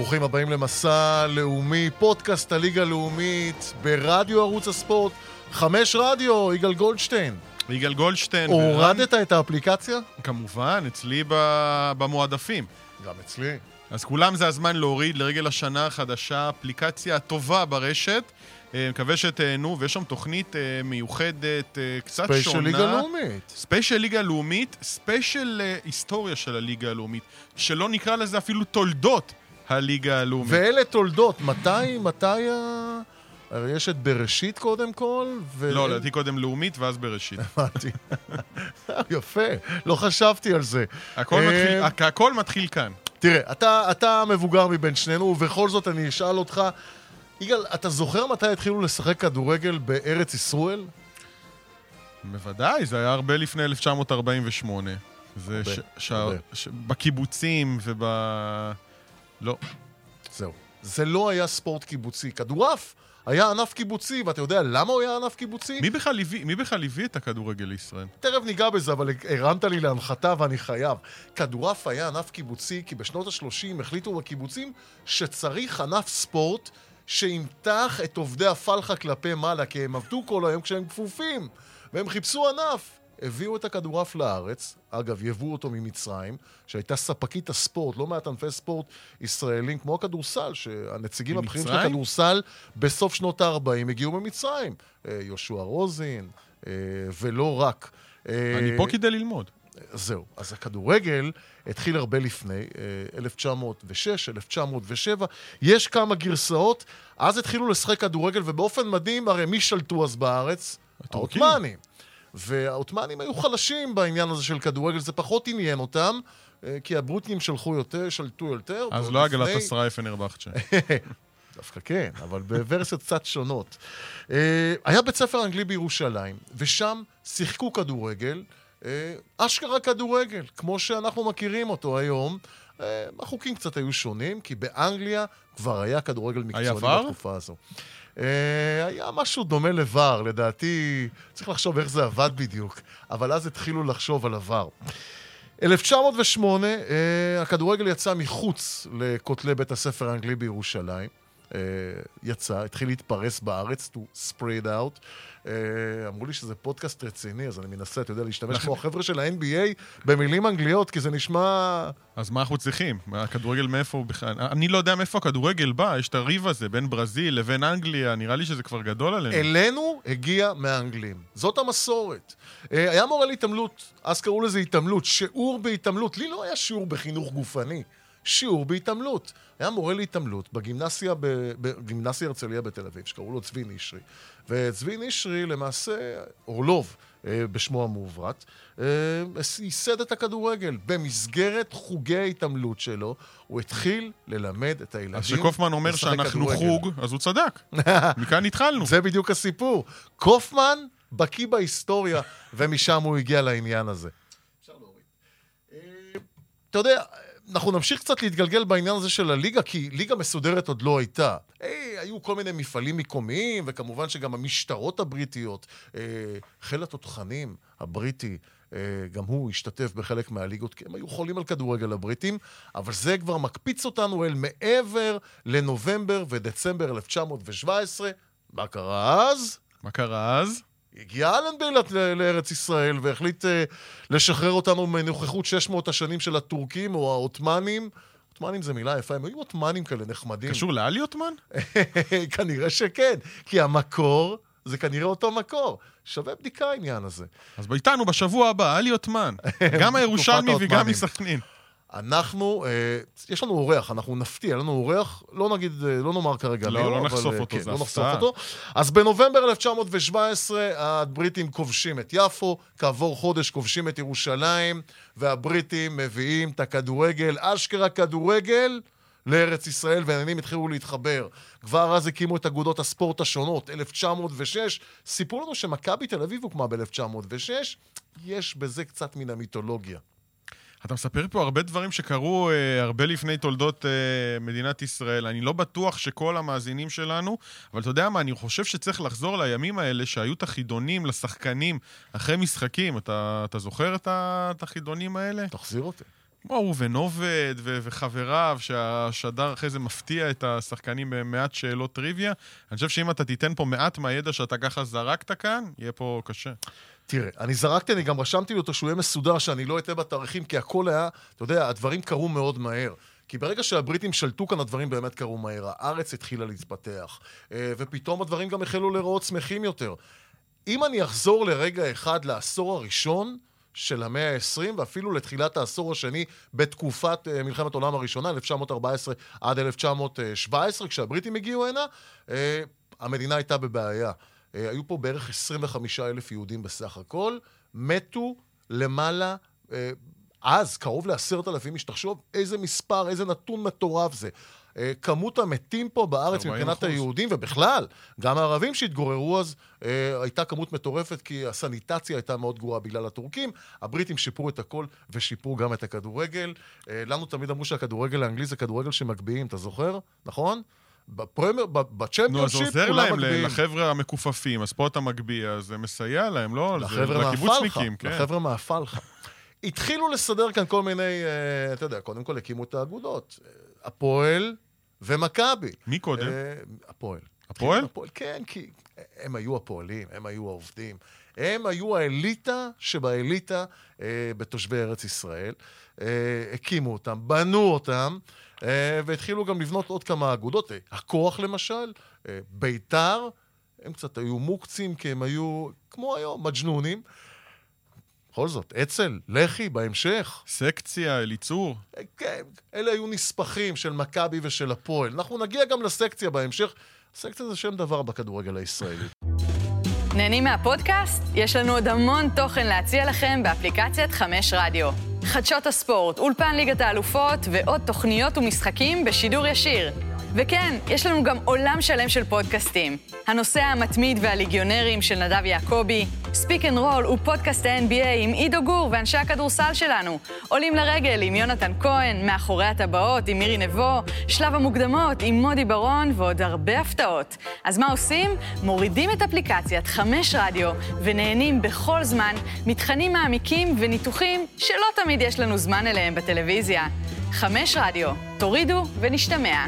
ברוכים הבאים למסע לאומי, פודקאסט הליגה הלאומית, ברדיו ערוץ הספורט, חמש רדיו, יגאל גולדשטיין. יגאל גולדשטיין. הורדת את האפליקציה? כמובן, אצלי ב... במועדפים. גם אצלי. אז כולם זה הזמן להוריד לרגל השנה החדשה אפליקציה טובה ברשת. אה, מקווה שתהנו, ויש שם תוכנית אה, מיוחדת, אה, קצת ספיישל שונה. ליגה לאומית. ספיישל ליגה לאומית, ספיישל היסטוריה של הליגה הלאומית, שלא נקרא לזה אפילו תולדות הליגה הלאומית. ואלה תולדות. מתי, מתי ה... הרי יש את בראשית קודם כל, ו... לא, לדעתי קודם לאומית ואז בראשית. הבנתי. יפה, לא חשבתי על זה. הכל אה, מתחיל- הכל מתחיל כאן. תראה, אתה, אתה המבוגר מבין שנינו, ובכל זאת אני אשאל אותך, יגאל, אתה זוכר מתי התחילו לשחק כדורגל בארץ ישראל? בוודאי, זה היה הרבה לפני 1948. זה הרבה. ש... הרבה. ש... בקיבוצים וב... לא. זהו. זה לא היה ספורט קיבוצי. כדורעף היה ענף קיבוצי, ואתה יודע למה הוא היה ענף קיבוצי? מי בכלל הביא, מי בכלל הביא את הכדורגל לישראל? תכף ניגע בזה, אבל הרמת לי להנחתה ואני חייב. כדורעף היה ענף קיבוצי, כי בשנות ה-30 החליטו בקיבוצים שצריך ענף ספורט שימתח את עובדי הפלחה כלפי מעלה, כי הם עבדו כל היום כשהם כפופים, והם חיפשו ענף. הביאו את הכדורעף לארץ, אגב, יבאו אותו ממצרים, שהייתה ספקית הספורט, לא מעט ענפי ספורט ישראלים, כמו הכדורסל, שהנציגים הבכירים של? הכדורסל בסוף שנות ה-40 הגיעו ממצרים. אה, יהושע רוזין, אה, ולא רק. אה, אני פה כדי ללמוד. זהו. אז הכדורגל התחיל הרבה לפני, אה, 1906, 1907. יש כמה גרסאות. אז התחילו לשחק כדורגל, ובאופן מדהים, הרי מי שלטו אז בארץ? הטורקים. העות'מאנים. והעות'מאנים היו חלשים בעניין הזה של כדורגל, זה פחות עניין אותם, אה, כי הברוטים שלחו יותר, שלטו יותר. אז לא לפני- עגלת עשרה פנרבכצ'ה. דווקא כן, אבל בוורסיות קצת שונות. אה, היה בית ספר אנגלי בירושלים, ושם שיחקו כדורגל, אה, אשכרה כדורגל, כמו שאנחנו מכירים אותו היום. החוקים קצת היו שונים, כי באנגליה כבר היה כדורגל מקצועני? בתקופה הזו. אה, היה משהו דומה לבר, לדעתי, צריך לחשוב איך זה עבד בדיוק, אבל אז התחילו לחשוב על עבר. 1908, אה, הכדורגל יצא מחוץ לכותלי בית הספר האנגלי בירושלים. אה, יצא, התחיל להתפרס בארץ, to spread out. אה, אמרו לי שזה פודקאסט רציני, אז אני מנסה, אתה יודע, להשתמש כמו החבר'ה של ה-NBA במילים אנגליות, כי זה נשמע... אז מה אנחנו צריכים? הכדורגל מאיפה הוא בכלל? אני לא יודע מאיפה הכדורגל בא, יש את הריב הזה בין ברזיל לבין אנגליה, נראה לי שזה כבר גדול עלינו. אלינו הגיע מהאנגלים. זאת המסורת. אה, היה מורה להתעמלות, אז קראו לזה התעמלות, שיעור בהתעמלות. לי לא היה שיעור בחינוך גופני, שיעור בהתעמלות. היה מורה להתעמלות בגימנסיה, בגימנסיה הרצליה בתל אביב, שקראו לו צבי נשרי. וצבי נשרי, למעשה, אורלוב, אה, בשמו המעוברת, אה, ייסד את הכדורגל. במסגרת חוגי ההתעמלות שלו, הוא התחיל ללמד את הילדים אז כשקופמן אומר שאנחנו כדורגל. חוג, אז הוא צדק. מכאן התחלנו. זה בדיוק הסיפור. קופמן בקיא בהיסטוריה, ומשם הוא הגיע לעניין הזה. אה, אתה יודע, אנחנו נמשיך קצת להתגלגל בעניין הזה של הליגה, כי ליגה מסודרת עוד לא הייתה. היי, היו כל מיני מפעלים מקומיים, וכמובן שגם המשטרות הבריטיות, אה, חיל התותחנים הבריטי, אה, גם הוא השתתף בחלק מהליגות, כי הם היו חולים על כדורגל הבריטים, אבל זה כבר מקפיץ אותנו אל מעבר לנובמבר ודצמבר 1917. מה קרה אז? מה קרה אז? הגיע אלנבי לארץ ישראל והחליט אה, לשחרר אותנו מנוכחות 600 השנים של הטורקים או העות'מאנים. עות'מאנים זה מילה יפה, הם היו עות'מאנים כאלה נחמדים. קשור לאלי עות'מן? כנראה שכן, כי המקור זה כנראה אותו מקור. שווה בדיקה העניין הזה. אז איתנו בשבוע הבא, אלי עות'מן. גם הירושלמי וגם. מסכנין. אנחנו, אה, יש לנו אורח, אנחנו נפתיע, לנו אורח, לא נגיד, אה, לא נאמר כרגע לא, לא אבל, נחשוף אה, אותו, כן, זה לא הפתעה. אותו. אז בנובמבר 1917 הבריטים כובשים את יפו, כעבור חודש כובשים את ירושלים, והבריטים מביאים את הכדורגל, אשכרה כדורגל, לארץ ישראל, והעניינים התחילו להתחבר. כבר אז הקימו את אגודות הספורט השונות, 1906. סיפרו לנו שמכבי תל אביב הוקמה ב-1906, יש בזה קצת מן המיתולוגיה. אתה מספר פה הרבה דברים שקרו אה, הרבה לפני תולדות אה, מדינת ישראל. אני לא בטוח שכל המאזינים שלנו, אבל אתה יודע מה, אני חושב שצריך לחזור לימים האלה שהיו את החידונים לשחקנים אחרי משחקים. אתה, אתה זוכר את, ה, את החידונים האלה? תחזיר אותי. כמו ראובן עובד ו- וחבריו, שהשדר אחרי זה מפתיע את השחקנים במעט שאלות טריוויה. אני חושב שאם אתה תיתן פה מעט מהידע שאתה ככה זרקת כאן, יהיה פה קשה. תראה, אני זרקתי, אני גם רשמתי אותו שהוא יהיה מסודר, שאני לא אטעה בתאריכים, כי הכל היה, אתה יודע, הדברים קרו מאוד מהר. כי ברגע שהבריטים שלטו כאן, הדברים באמת קרו מהר. הארץ התחילה להתפתח, אה, ופתאום הדברים גם החלו להיראות שמחים יותר. אם אני אחזור לרגע אחד לעשור הראשון, של המאה ה-20, ואפילו לתחילת העשור השני בתקופת uh, מלחמת העולם הראשונה, 1914 עד 1917, כשהבריטים הגיעו הנה, uh, המדינה הייתה בבעיה. Uh, היו פה בערך 25 אלף יהודים בסך הכל, מתו למעלה... Uh, אז קרוב לעשרת אלפים איש, תחשוב איזה מספר, איזה נתון מטורף זה. אה, כמות המתים פה בארץ מבחינת היהודים, ובכלל, גם הערבים שהתגוררו אז, אה, הייתה כמות מטורפת, כי הסניטציה הייתה מאוד גרועה בגלל הטורקים. הבריטים שיפרו את הכל, ושיפרו גם את הכדורגל. אה, לנו תמיד אמרו שהכדורגל האנגלי זה כדורגל שמגביהים, אתה זוכר? נכון? בפרמייר, בצ'מפיונשיפ. נו, אז עוזר להם, לחבר'ה המכופפים, אז פה אתה מגביה, אז זה מסייע להם, לא? לחבר'ה מהפלחה, כן. לחבר'ה מהפלחה. התחילו לסדר כאן כל מיני, אתה יודע, קודם כל הקימו את האגודות. הפועל ומכבי. מי קודם? Uh, הפועל. הפועל? כן, כן, כי הם היו הפועלים, הם היו העובדים. הם היו האליטה שבאליטה uh, בתושבי ארץ ישראל. Uh, הקימו אותם, בנו אותם, והתחילו גם לבנות עוד כמה אגודות. הכוח למשל, uh, ביתר, הם קצת היו מוקצים, כי הם היו, כמו היום, מג'נונים. בכל זאת, אצ"ל, לח"י, בהמשך. סקציה, אליצור. כן, אלה היו נספחים של מכבי ושל הפועל. אנחנו נגיע גם לסקציה בהמשך. סקציה זה שם דבר בכדורגל הישראלי. נהנים מהפודקאסט? יש לנו עוד המון תוכן להציע לכם באפליקציית חמש רדיו. חדשות הספורט, אולפן ליגת האלופות ועוד תוכניות ומשחקים בשידור ישיר. וכן, יש לנו גם עולם שלם של פודקאסטים. הנוסע המתמיד והליגיונרים של נדב יעקבי, Speak and Roll ופודקאסט ה-NBA עם עידו גור ואנשי הכדורסל שלנו, עולים לרגל עם יונתן כהן, מאחורי הטבעות עם מירי נבו, שלב המוקדמות עם מודי ברון ועוד הרבה הפתעות. אז מה עושים? מורידים את אפליקציית חמש רדיו ונהנים בכל זמן מתכנים מעמיקים וניתוחים שלא תמיד יש לנו זמן אליהם בטלוויזיה. חמש רדיו, תורידו ונשתמע.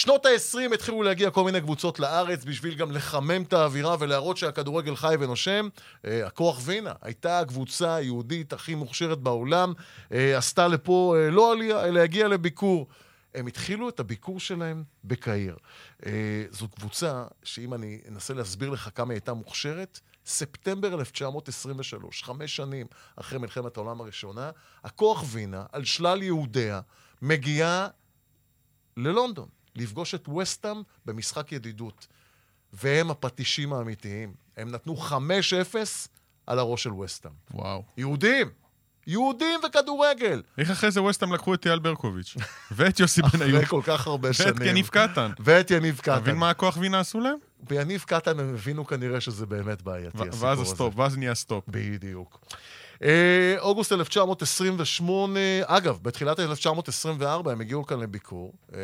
שנות ה-20 התחילו להגיע כל מיני קבוצות לארץ בשביל גם לחמם את האווירה ולהראות שהכדורגל חי ונושם. Uh, הכוח וינה הייתה הקבוצה היהודית הכי מוכשרת בעולם, uh, עשתה לפה uh, לא עלייה, אלא הגיעה לביקור. הם התחילו את הביקור שלהם בקהיר. Uh, זו קבוצה שאם אני אנסה להסביר לך כמה היא הייתה מוכשרת, ספטמבר 1923, חמש שנים אחרי מלחמת העולם הראשונה, הכוח וינה, על שלל יהודיה, מגיעה ללונדון. לפגוש את וסטאם במשחק ידידות. והם הפטישים האמיתיים. הם נתנו 5-0 על הראש של וסטאם. וואו. יהודים! יהודים וכדורגל. איך אחרי זה ווסטהאם לקחו את אייל ברקוביץ', ואת יוסי בניון. אחרי כל כך הרבה שנים. ואת יניב קטן. ואת יניב קטן. אתה מבין מה הכח וינה עשו להם? ביניב קטן הם הבינו כנראה שזה באמת בעייתי, הסיפור הזה. ואז הסטופ, ואז נהיה סטופ. בדיוק. אה, אוגוסט 1928, אגב, בתחילת 1924 הם הגיעו כאן לביקור, אה,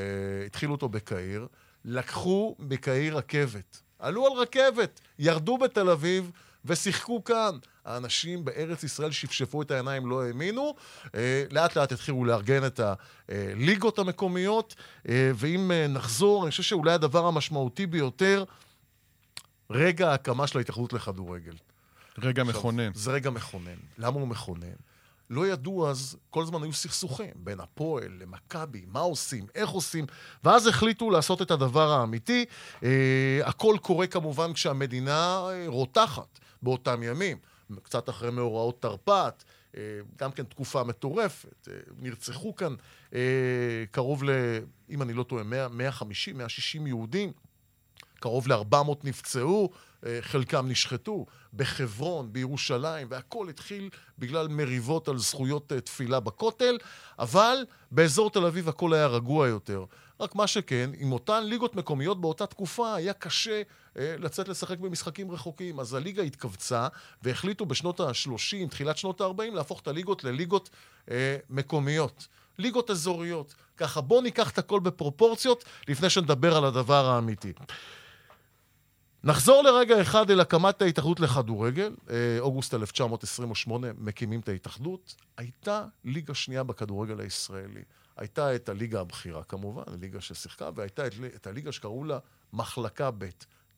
התחילו אותו בקהיר, לקחו בקהיר רכבת. עלו על רכבת, ירדו בתל אביב ושיחקו כאן. האנשים בארץ ישראל שפשפו את העיניים, לא האמינו. אה, לאט לאט התחילו לארגן את הליגות המקומיות, ואם נחזור, אני חושב שאולי הדבר המשמעותי ביותר, רגע ההקמה של ההתאחדות לכדורגל. רגע עכשיו, מכונן. זה רגע מכונן. למה הוא מכונן? לא ידעו אז, כל הזמן היו סכסוכים בין הפועל למכבי, מה עושים, איך עושים, ואז החליטו לעשות את הדבר האמיתי. אה, הכל קורה כמובן כשהמדינה אה, רותחת באותם ימים, קצת אחרי מאורעות תרפ"ט, אה, גם כן תקופה מטורפת. אה, נרצחו כאן אה, קרוב ל... אם אני לא טועה, 150, 160 יהודים. קרוב ל-400 נפצעו, חלקם נשחטו, בחברון, בירושלים, והכל התחיל בגלל מריבות על זכויות אה, תפילה בכותל, אבל באזור תל אביב הכל היה רגוע יותר. רק מה שכן, עם אותן ליגות מקומיות באותה תקופה היה קשה אה, לצאת לשחק במשחקים רחוקים. אז הליגה התכווצה, והחליטו בשנות ה-30, תחילת שנות ה-40, להפוך את הליגות לליגות אה, מקומיות. ליגות אזוריות. ככה, בואו ניקח את הכל בפרופורציות לפני שנדבר על הדבר האמיתי. נחזור לרגע אחד אל הקמת ההתאחדות לכדורגל. אה, אוגוסט 1928 מקימים את ההתאחדות. הייתה ליגה שנייה בכדורגל הישראלי. הייתה את הליגה הבכירה כמובן, הליגה ששיחקה, והייתה את, את הליגה שקראו לה מחלקה ב'.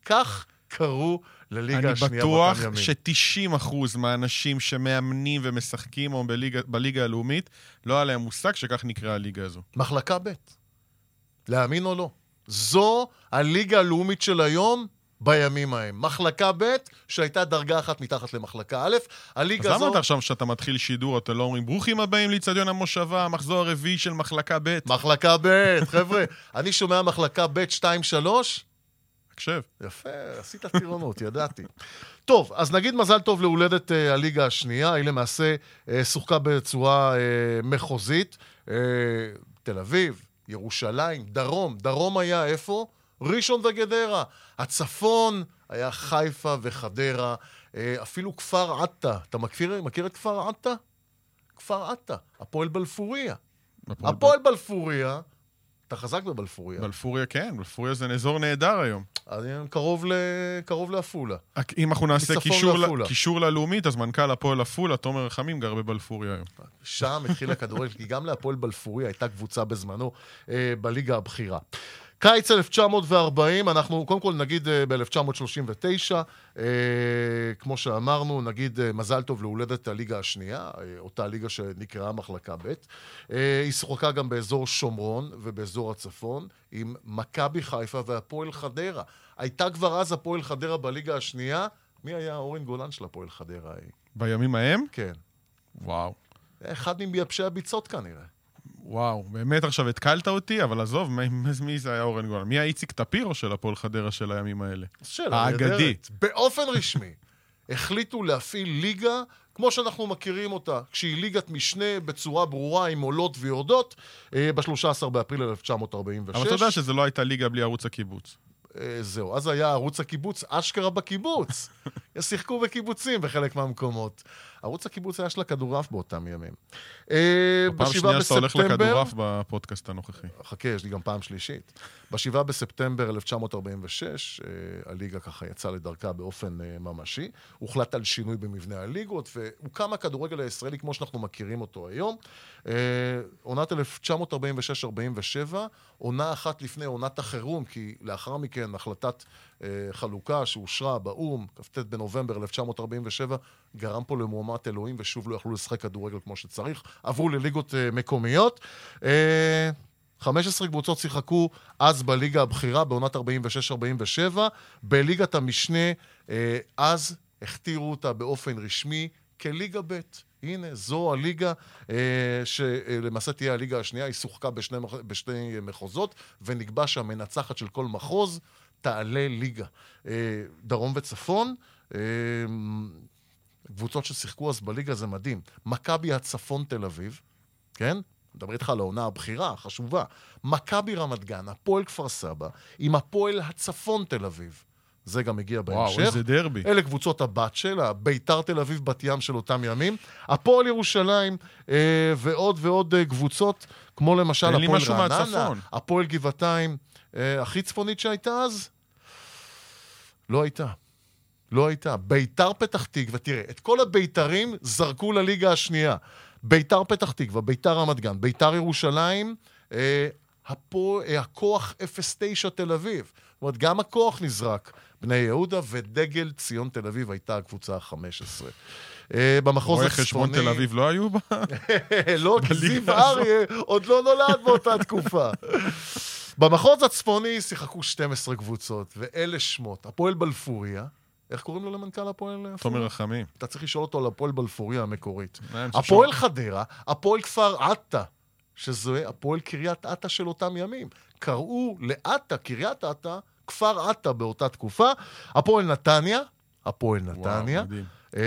כך קראו לליגה השנייה באותם ימים. אני בטוח ש-90% מהאנשים שמאמנים ומשחקים או בליגה, בליגה הלאומית, לא היה להם מושג שכך נקראה הליגה הזו. מחלקה ב'. להאמין או לא. זו הליגה הלאומית של היום, בימים ההם. מחלקה ב', שהייתה דרגה אחת מתחת למחלקה א', הליגה הזו... אז למה אתה עכשיו, כשאתה מתחיל שידור, אתה לא אומרים, ברוכים הבאים לאיצטדיון המושבה, המחזור הרביעי של מחלקה ב'? מחלקה ב', חבר'ה, אני שומע מחלקה ב' 2-3, הקשב. יפה, עשית טירונות, ידעתי. טוב, אז נגיד מזל טוב להולדת uh, הליגה השנייה, היא למעשה uh, שוחקה בצורה uh, מחוזית. Uh, תל אביב, ירושלים, דרום. דרום היה איפה? ראשון וגדרה. הצפון היה חיפה וחדרה, אה, אפילו כפר עטה. אתה מכיר, מכיר את כפר עטה? כפר עטה, הפועל בלפוריה. הפועל בלפוריה, אתה חזק בבלפוריה. בלפוריה כן, בלפוריה זה אזור נהדר היום. אני קרוב, ל... קרוב לעפולה. אם אנחנו נעשה קישור, ל... קישור ללאומית, אז מנכ"ל הפועל עפולה, תומר רחמים, גר בבלפוריה היום. שם התחיל הכדורגל, כי גם להפועל בלפוריה הייתה קבוצה בזמנו אה, בליגה הבכירה. קיץ 1940, אנחנו קודם כל נגיד אה, ב-1939, אה, כמו שאמרנו, נגיד אה, מזל טוב להולדת הליגה השנייה, אותה ליגה שנקראה מחלקה ב'. היא שוחקה גם באזור שומרון ובאזור הצפון, עם מכבי חיפה והפועל חדרה. הייתה כבר אז הפועל חדרה בליגה השנייה. מי היה אורן גולן של הפועל חדרה ההיא? בימים ההם? כן. וואו. אחד ממייבשי הביצות כנראה. וואו, באמת עכשיו התקלת אותי, אבל עזוב, מי, מי זה היה אורן גולן? מי האיציק טפירו של הפועל חדרה של הימים האלה? שאלה האגדי. באופן רשמי, החליטו להפעיל ליגה כמו שאנחנו מכירים אותה, כשהיא ליגת משנה בצורה ברורה עם עולות ויורדות, אה, ב-13 באפריל 1946. אבל אתה יודע שזה לא הייתה ליגה בלי ערוץ הקיבוץ. אה, זהו, אז היה ערוץ הקיבוץ אשכרה בקיבוץ. שיחקו בקיבוצים בחלק מהמקומות. ערוץ הקיבוץ היה של הכדורעף באותם ימים. אה, פעם שנייה שאתה הולך לכדורעף בפודקאסט הנוכחי. חכה, יש לי גם פעם שלישית. ב-7 בספטמבר 1946, אה, הליגה ככה יצאה לדרכה באופן ממשי. הוחלט על שינוי במבנה הליגות, והוקם הכדורגל הישראלי כמו שאנחנו מכירים אותו היום. עונת 1946-47, עונה אחת לפני עונת החירום, כי לאחר מכן החלטת אה, חלוקה שאושרה באו"ם, כ"ט בנובמבר 1947, גרם פה למהומת אלוהים ושוב לא יכלו לשחק כדורגל כמו שצריך, עברו לליגות אה, מקומיות. 15 אה, קבוצות שיחקו אז בליגה הבכירה, בעונת 46-47. בליגת המשנה, אז הכתירו אותה באופן רשמי כליגה ב'. הנה, זו הליגה אה, שלמעשה תהיה הליגה השנייה, היא שוחקה בשני, בשני מחוזות, ונקבע שהמנצחת של כל מחוז תעלה ליגה. אה, דרום וצפון, אה, קבוצות ששיחקו אז בליגה זה מדהים. מכבי הצפון תל אביב, כן? מדבר איתך על העונה הבכירה, החשובה. מכבי רמת גן, הפועל כפר סבא, עם הפועל הצפון תל אביב. זה גם הגיע בהמשך. וואו, איזה דרבי. אלה קבוצות הבת שלה, ביתר תל אביב, בת ים של אותם ימים. הפועל ירושלים אה, ועוד ועוד אה, קבוצות, כמו למשל הפועל רעננה, הפועל גבעתיים, אה, הכי צפונית שהייתה אז? לא הייתה. לא הייתה. ביתר פתח תקווה, תראה, את כל הביתרים זרקו לליגה השנייה. ביתר פתח תקווה, ביתר רמת גן, ביתר ירושלים, אה, הפו, אה, הכוח 09 תל אביב. זאת אומרת, גם הכוח נזרק. בני יהודה ודגל ציון תל אביב הייתה הקבוצה ה-15. אה, במחוז הצפוני... רואי חשבון תל אביב לא היו בה? לא, כי זיו אריה עוד לא נולד באותה תקופה. במחוז הצפוני שיחקו 12 קבוצות, ואלה שמות. הפועל בלפוריה, איך קוראים לו למנכ"ל הפועל? תומר רחמים. אתה צריך לשאול אותו על הפועל בלפוריה המקורית. הפועל חדרה, הפועל כפר עטה, שזו הפועל קריית אתא של אותם ימים. קראו לעטה, קריית אתא, כפר עטה באותה תקופה. הפועל נתניה, הפועל נתניה. וואו,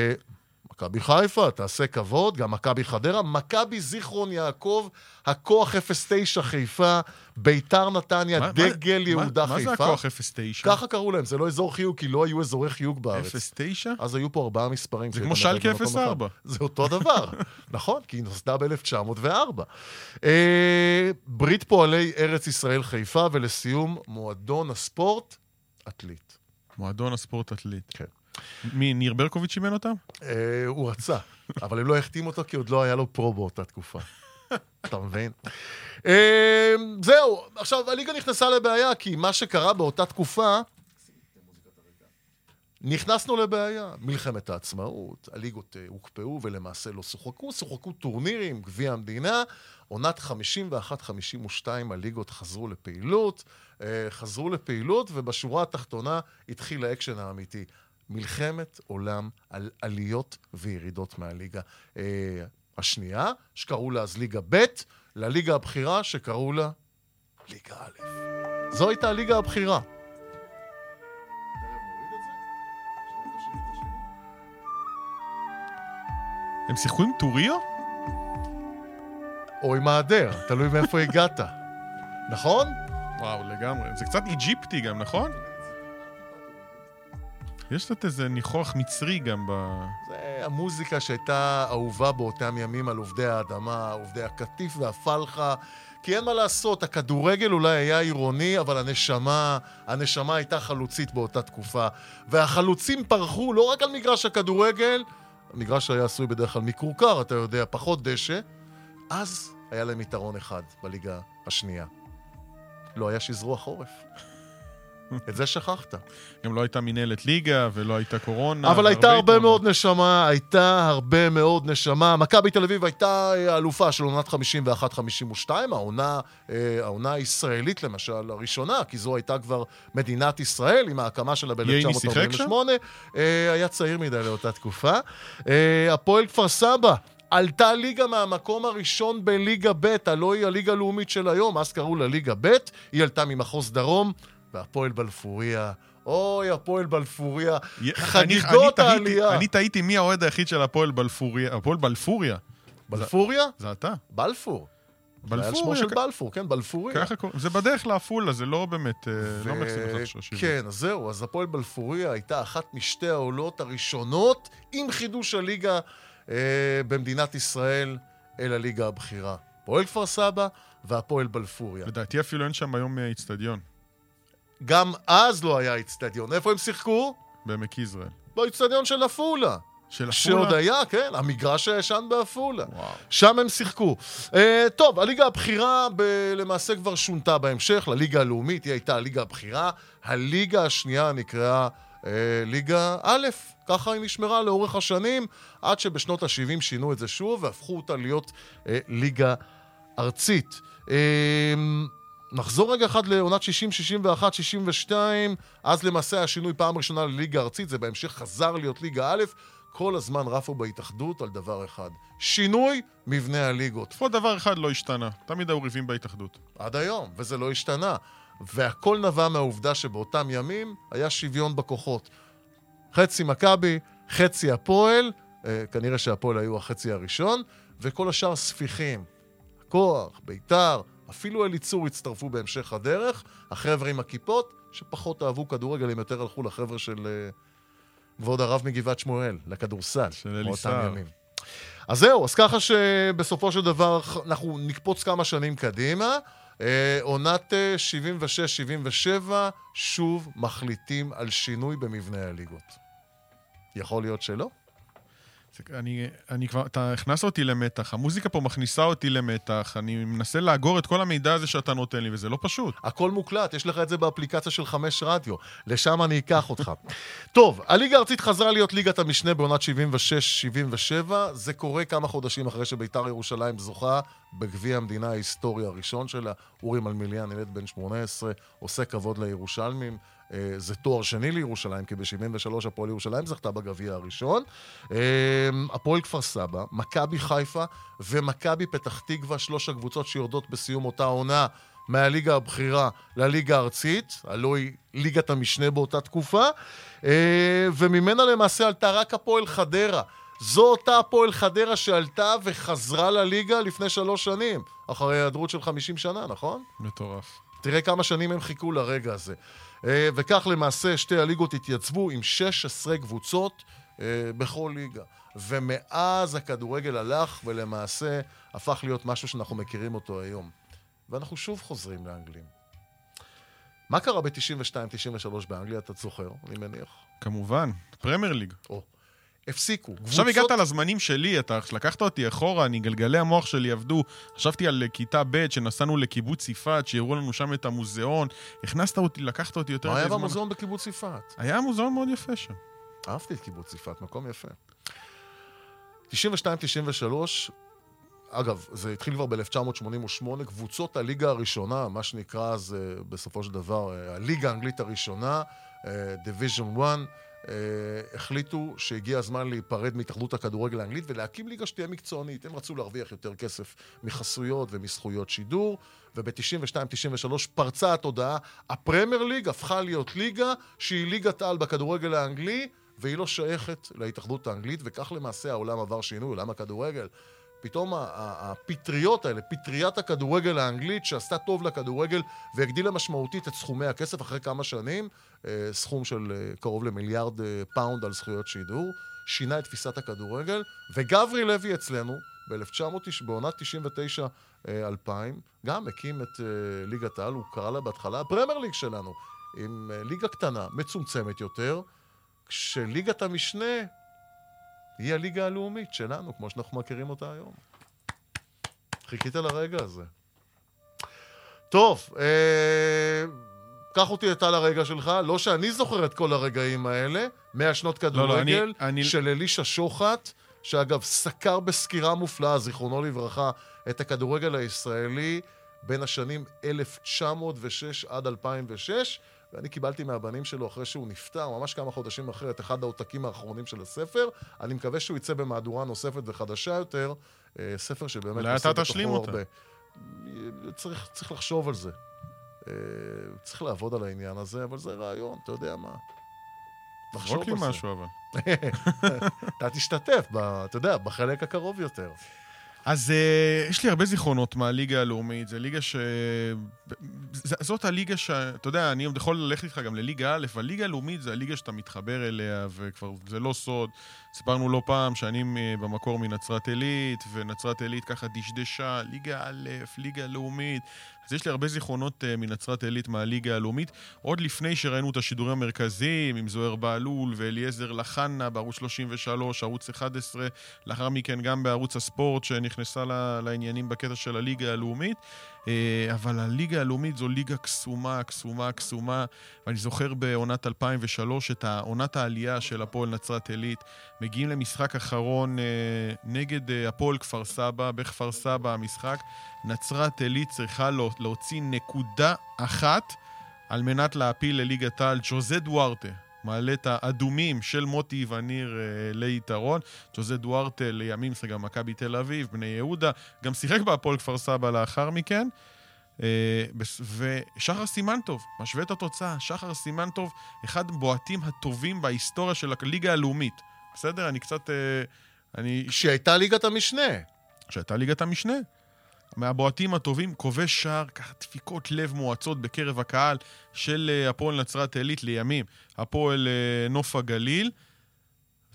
מכבי חיפה, תעשה כבוד, גם מכבי חדרה, מכבי זיכרון יעקב, הכוח 09 חיפה, ביתר נתניה, מה, דגל מה, יהודה מה, חיפה. מה זה הכוח 09? ככה קראו להם, זה לא אזור חיוג, כי לא היו אזורי חיוג בארץ. 09? אז היו פה ארבעה מספרים. זה כמו שלקה 04. זה אותו דבר, נכון, כי היא נוסדה ב-1904. אה, ברית פועלי ארץ ישראל חיפה, ולסיום, מועדון הספורט, עתלית. מועדון הספורט עתלית. כן. מי, ניר ברקוביץ' אימן אותם? אה, הוא רצה, אבל הם לא החתימו אותו כי עוד לא היה לו פרו באותה תקופה. אתה מבין? אה, זהו, עכשיו, הליגה נכנסה לבעיה, כי מה שקרה באותה תקופה... נכנסנו לבעיה. מלחמת העצמאות, הליגות אה, הוקפאו ולמעשה לא שוחקו, שוחקו טורנירים, גביע המדינה. עונת 51-52 הליגות חזרו לפעילות, חזרו לפעילות, ובשורה התחתונה התחיל האקשן האמיתי. מלחמת עולם על עליות וירידות מהליגה אה, השנייה, שקראו לה אז ליגה ב', לליגה הבכירה שקראו לה ליגה א'. זו הייתה הליגה הבכירה. הם שיחקו עם טוריו? או עם העדר, תלוי מאיפה הגעת. נכון? וואו, לגמרי. זה קצת איג'יפטי גם, נכון? יש קצת איזה ניחוח מצרי גם ב... זה המוזיקה שהייתה אהובה באותם ימים על עובדי האדמה, עובדי הקטיף והפלחה. כי אין מה לעשות, הכדורגל אולי היה עירוני, אבל הנשמה, הנשמה הייתה חלוצית באותה תקופה. והחלוצים פרחו לא רק על מגרש הכדורגל, המגרש היה עשוי בדרך כלל מכורכר, אתה יודע, פחות דשא. אז היה להם יתרון אחד בליגה השנייה. לא היה שזרוע חורף. את זה שכחת. גם לא הייתה מנהלת ליגה ולא הייתה קורונה. אבל הייתה הרבה. מאוד נשמה, הייתה הרבה מאוד נשמה. מכבי תל אביב הייתה אה, האלופה של עונת 51-52, העונה, אה, העונה הישראלית למשל, הראשונה, כי זו הייתה כבר מדינת ישראל עם ההקמה שלה ייני שיחק ב-1948. היה צעיר מדי לאותה תקופה. אה, הפועל כפר סבא. עלתה ליגה מהמקום הראשון בליגה ב', הלא היא הליגה הלאומית של היום, אז קראו לה ליגה ב', היא עלתה ממחוז דרום, והפועל בלפוריה, אוי, הפועל בלפוריה, חגיגות אני העלייה. תהיתי- אני טעיתי מי האוהד היחיד של הפועל בלפוריה. הפועל בלפוריה. בלפוריה? זה אתה. בלפור. זה היה על שמו. של בלפור, כן, בלפוריה. ככה קוראים. זה בדרך לעפולה, זה לא באמת... אה, לא. כן, אז זהו, אז הפועל בלפוריה הייתה אחת משתי העולות הראשונות עם חידוש הליגה אה, במדינת ישראל אל הליגה הבכירה. הפועל כפר סבא והפועל בלפוריה. לדעתי אפילו אין שם היום אה, איצטדיון, גם אז לא היה איצטדיון. איפה הם שיחקו? בעמק יזרעאל. באיצטדיון של עפולה. של עפולה? שעוד היה, כן, המגרש הישן בעפולה. שם הם שיחקו. Uh, טוב, הליגה הבכירה ב- למעשה כבר שונתה בהמשך לליגה הלאומית, היא הייתה הליגה הבכירה. הליגה השנייה נקראה uh, ליגה א', ככה היא נשמרה לאורך השנים, עד שבשנות ה-70 שינו את זה שוב והפכו אותה להיות uh, ליגה ארצית. Uh, נחזור רגע אחד לעונת 60, 61, 62, אז למעשה השינוי פעם ראשונה לליגה ארצית, זה בהמשך חזר להיות ליגה א', כל הזמן רפו בהתאחדות על דבר אחד, שינוי מבנה הליגות. לפחות דבר אחד לא השתנה. תמיד היו ריבים בהתאחדות. עד היום, וזה לא השתנה. והכל נבע מהעובדה שבאותם ימים היה שוויון בכוחות. חצי מכבי, חצי הפועל, אה, כנראה שהפועל היו החצי הראשון, וכל השאר ספיחים. כוח, ביתר, אפילו אליצור הצטרפו בהמשך הדרך, החבר'ה עם הכיפות, שפחות אהבו כדורגל, הם יותר הלכו לחבר'ה של אה, כבוד הרב מגבעת שמואל, לכדורסל. של אליסר. אז זהו, אז ככה שבסופו של דבר אנחנו נקפוץ כמה שנים קדימה. אה, עונת אה, 76-77, שוב מחליטים על שינוי במבנה הליגות. יכול להיות שלא? אני, אני כבר, אתה הכנסת אותי למתח, המוזיקה פה מכניסה אותי למתח, אני מנסה לאגור את כל המידע הזה שאתה נותן לי, וזה לא פשוט. הכל מוקלט, יש לך את זה באפליקציה של חמש רדיו. לשם אני אקח אותך. טוב, הליגה הארצית חזרה להיות ליגת המשנה בעונת 76-77. זה קורה כמה חודשים אחרי שביתר ירושלים זוכה בגביע המדינה ההיסטורי הראשון שלה. אורי מלמיליאן, ילד בן 18, עושה כבוד לירושלמים. אה, זה תואר שני לירושלים, כי ב-73 הפועל ירושלים זכתה בגביע הראשון. אה, הפועל כפר סבא, מכבי חיפה ומכבי פתח תקווה, שלוש הקבוצות שיורדות בסיום אותה עונה מהליגה הבכירה לליגה הארצית, הלוא היא ליגת המשנה באותה תקופה, אה, וממנה למעשה עלתה רק הפועל חדרה. זו אותה הפועל חדרה שעלתה וחזרה לליגה לפני שלוש שנים, אחרי היעדרות של 50 שנה, נכון? מטורף. תראה כמה שנים הם חיכו לרגע הזה. אה, וכך למעשה שתי הליגות התייצבו עם 16 קבוצות אה, בכל ליגה. ומאז הכדורגל הלך ולמעשה הפך להיות משהו שאנחנו מכירים אותו היום. ואנחנו שוב חוזרים לאנגלים. מה קרה ב-92-93 באנגליה, אתה זוכר, אני מניח? כמובן, פרמייר ליג. או, הפסיקו. עכשיו קבוצות- הגעת לזמנים שלי, אתה לקחת אותי אחורה, אני, גלגלי המוח שלי עבדו. חשבתי על כיתה ב', שנסענו לקיבוץ יפעת, שיראו לנו שם את המוזיאון. הכנסת אותי, לקחת אותי יותר מה היה. במוזיאון בקיבוץ יפעת? היה מוזיאון מאוד יפה שם. אהבתי את קיבוץ יפעת, מקום יפה. 92-93, אגב, זה התחיל כבר ב-1988, קבוצות הליגה הראשונה, מה שנקרא אז אה, בסופו של דבר אה, הליגה האנגלית הראשונה, Division 1, אה, החליטו שהגיע הזמן להיפרד מהתאחדות הכדורגל האנגלית ולהקים ליגה שתהיה מקצוענית. הם רצו להרוויח יותר כסף מחסויות ומזכויות שידור, וב-92-93 פרצה התודעה. הפרמייר ליג הפכה להיות ליגה שהיא ליגת על בכדורגל האנגלי, והיא לא שייכת להתאחדות האנגלית, וכך למעשה העולם עבר שינוי, עולם הכדורגל. פתאום הפטריות האלה, פטריית הכדורגל האנגלית, שעשתה טוב לכדורגל והגדילה משמעותית את סכומי הכסף אחרי כמה שנים, אה, סכום של אה, קרוב למיליארד אה, פאונד על זכויות שידור, שינה את תפיסת הכדורגל, וגברי לוי אצלנו, ב-1990, בעונת 99-2000, גם הקים את ליגת העל, הוא קרא לה בהתחלה הפרמייר ליג שלנו, עם ליגה קטנה, מצומצמת יותר, כשליגת המשנה היא הליגה הלאומית שלנו, כמו שאנחנו מכירים אותה היום. חיכית לרגע הזה. טוב, אה, קח אותי אתה לרגע שלך. לא שאני זוכר את כל הרגעים האלה, 100 שנות לא, אני- כדורגל אני- של אלישע שוחט, שאגב סקר בסקירה מופלאה, זיכרונו לברכה, את הכדורגל הישראלי בין השנים 1906 עד 2006, ואני קיבלתי מהבנים שלו אחרי שהוא נפטר, ממש כמה חודשים אחרי, את אחד העותקים האחרונים של הספר. אני מקווה שהוא יצא במהדורה נוספת וחדשה יותר, אה, ספר שבאמת אולי אתה תשלים אותה. הרבה. צריך, צריך לחשוב על זה. אה, צריך לעבוד על העניין הזה, אבל זה רעיון, אתה יודע מה. זרוק לי על זה. משהו אבל. אתה תשתתף, ב, אתה יודע, בחלק הקרוב יותר. אז uh, יש לי הרבה זיכרונות מהליגה הלאומית, זו ליגה ש... ז- זאת הליגה ש... אתה יודע, אני עוד יכול ללכת איתך גם לליגה א', אבל ליגה הלאומית זה הליגה שאתה מתחבר אליה, וכבר זה לא סוד. סיפרנו לא פעם שאני מ- במקור מנצרת עילית, ונצרת עילית ככה דשדשה, ליגה א', ליגה לאומית. אז יש לי הרבה זיכרונות uh, מנצרת עילית מהליגה הלאומית, עוד לפני שראינו את השידורים המרכזיים עם זוהיר בהלול ואליעזר לחנה בערוץ 33, ערוץ 11, לאחר מכן גם בערוץ הספורט שנכנסה לעניינים בקטע של הליגה הלאומית. אה, אבל הליגה הלאומית זו ליגה קסומה, קסומה, קסומה. ואני זוכר בעונת 2003 את עונת העלייה של הפועל נצרת עילית. מגיעים למשחק אחרון אה, נגד אה, הפועל כפר סבא, בכפר סבא המשחק. נצרת עילית צריכה לה- להוציא נקודה אחת על מנת להעפיל לליגת העל. ג'וזה דוארטה מעלה את האדומים של מוטי וניר אה, ליתרון. ג'וזה דוארטה לימים זה גם מכבי תל אביב, בני יהודה, גם שיחק בהפועל כפר סבא לאחר מכן. אה, ושחר סימנטוב, משווה את התוצאה. שחר סימנטוב, אחד הבועטים הטובים בהיסטוריה של הליגה הלאומית. בסדר? אני קצת... אה, אני... כשהייתה ליגת המשנה. שהייתה ליגת המשנה. מהבועטים הטובים, כובש שער, ככה דפיקות לב מואצות בקרב הקהל של אה, הפועל נצרת עילית לימים, הפועל אה, נוף הגליל,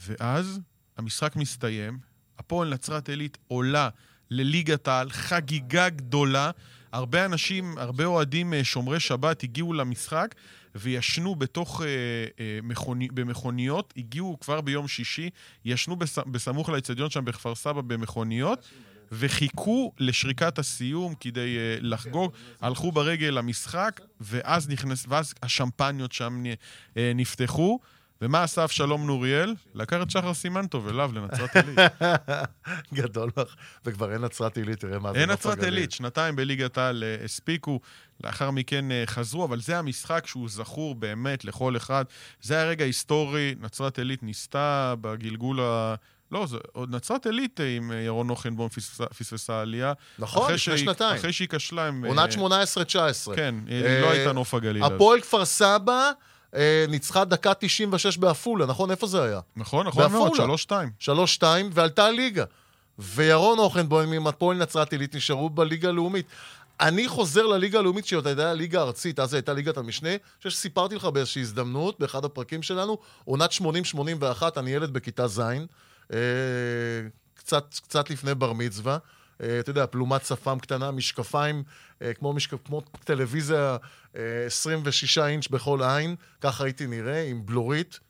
ואז המשחק מסתיים, הפועל נצרת עילית עולה לליגת העל, חגיגה גדולה. הרבה אנשים, הרבה אוהדים אה, שומרי שבת הגיעו למשחק וישנו בתוך, אה, אה, מכוני, במכוניות, הגיעו כבר ביום שישי, ישנו בס, בסמוך לאצטדיון שם בכפר סבא במכוניות. וחיכו לשריקת הסיום כדי uh, לחגוג, הלכו ברגל למשחק, ואז נכנס, ואז השמפניות שם uh, נפתחו. ומה עשה אבשלום נוריאל? לקח את שחר סימנטוב אליו לנצרת עילית. גדול לך. וכבר אין נצרת עילית, תראה מה זה אין נצרת. עילית, שנתיים בליגת העל אה, הספיקו, לאחר מכן חזרו, אבל זה המשחק שהוא זכור באמת לכל אחד. זה היה רגע היסטורי, נצרת עילית ניסתה בגלגול ה... לא, זה עוד נצרת עילית אה, עם אה, ירון נוחנבום פספסה- פספסה עלייה. נכון, לפני שהיא- שנתיים. אחרי שהיא כשלה עם... אה, עונת 18-19. כן, היא אה, לא הייתה נוף הגליל. הפועל כפר סבא אה, ניצחה דקה 96 בעפולה, נכון? איפה זה היה? נכון, נכון מאוד, בעפולה. שלוש-שתיים. 3-2, ועלתה ליגה. וירון אוכנבוים עם הפועל נצרת עילית נשארו בליגה הלאומית. אני חוזר לליגה הלאומית, שהיא הייתה ליגה ארצית, אז הייתה ליגת המשנה. אני חושב שסיפרתי לך באיזושהי הזדמנות, באחד הפרקים שלנו, עונת 80-81, אני ילד בכיתה ז', קצת, קצת לפני בר מצווה. אה, אתה יודע, פלומת שפם קטנה, משקפיים, אה, כמו, משקפ, כמו טלוויזיה 26 אינץ' בכל עין, ככה הייתי נראה, עם בלורית,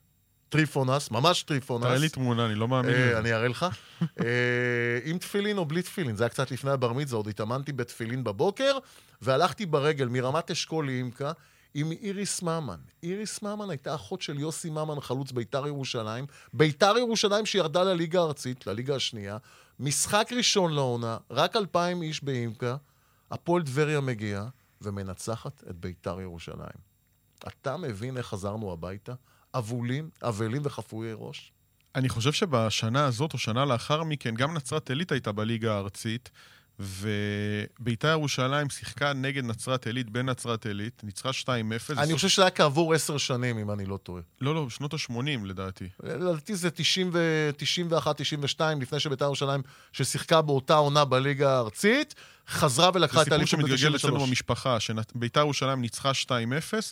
טריפונס, ממש טריפונס. תראה לי תמונה, אני לא מאמין. אני אראה לך. עם תפילין או בלי תפילין, זה היה קצת לפני הבר מצווה, עוד התאמנתי בתפילין בבוקר, והלכתי ברגל מרמת אשכול לימק"א. עם איריס ממן. איריס ממן הייתה אחות של יוסי ממן, חלוץ ביתר ירושלים. ביתר ירושלים שירדה לליגה הארצית, לליגה השנייה. משחק ראשון לעונה, רק אלפיים איש באימקה. הפועל טבריה מגיעה ומנצחת את ביתר ירושלים. אתה מבין איך חזרנו הביתה? אבולים, אבלים וחפויי ראש? אני חושב שבשנה הזאת, או שנה לאחר מכן, גם נצרת עילית הייתה בליגה הארצית, וביתר ירושלים שיחקה נגד נצרת עילית בנצרת עילית, ניצחה 2-0. אני חושב שזה היה כעבור עשר שנים, אם אני לא טועה. לא, לא, בשנות ה-80 לדעתי. לדעתי זה 91-92, לפני שביתר ירושלים, ששיחקה באותה עונה בליגה הארצית, חזרה ולקחה את האליפות ב-93. זה סיפור שמתגלגל אצלנו במשפחה, שביתר ירושלים ניצחה 2-0,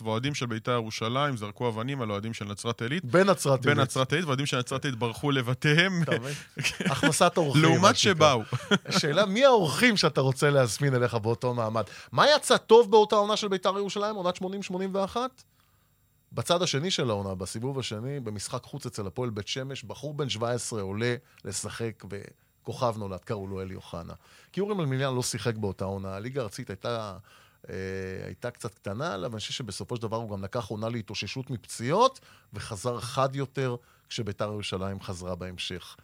ואוהדים של ביתר ירושלים זרקו אבנים על אוהדים של נצרת עילית. בנצרת עילית. בנצרת עילית, ואוהדים של נצרת עילית ברחו לבתיהם. הכנסת אורחים. לעומת שבאו. השאלה, מי האורחים שאתה רוצה להזמין אליך באותו מעמד? מה יצא טוב באותה עונה של ביתר ירושלים, עונת 80-81? בצד השני של העונה, בסיבוב השני, במשחק חוץ אצל הפועל בית שמש, בחור בן 17 עולה לשחק ו... כוכב נולד, קראו לו אלי אוחנה. כי אורי מלמיליאן לא שיחק באותה עונה, הליגה הארצית הייתה... אה, הייתה קצת קטנה אבל אני חושב שבסופו של דבר הוא גם לקח עונה להתאוששות מפציעות, וחזר חד יותר כשביתר ירושלים חזרה בהמשך.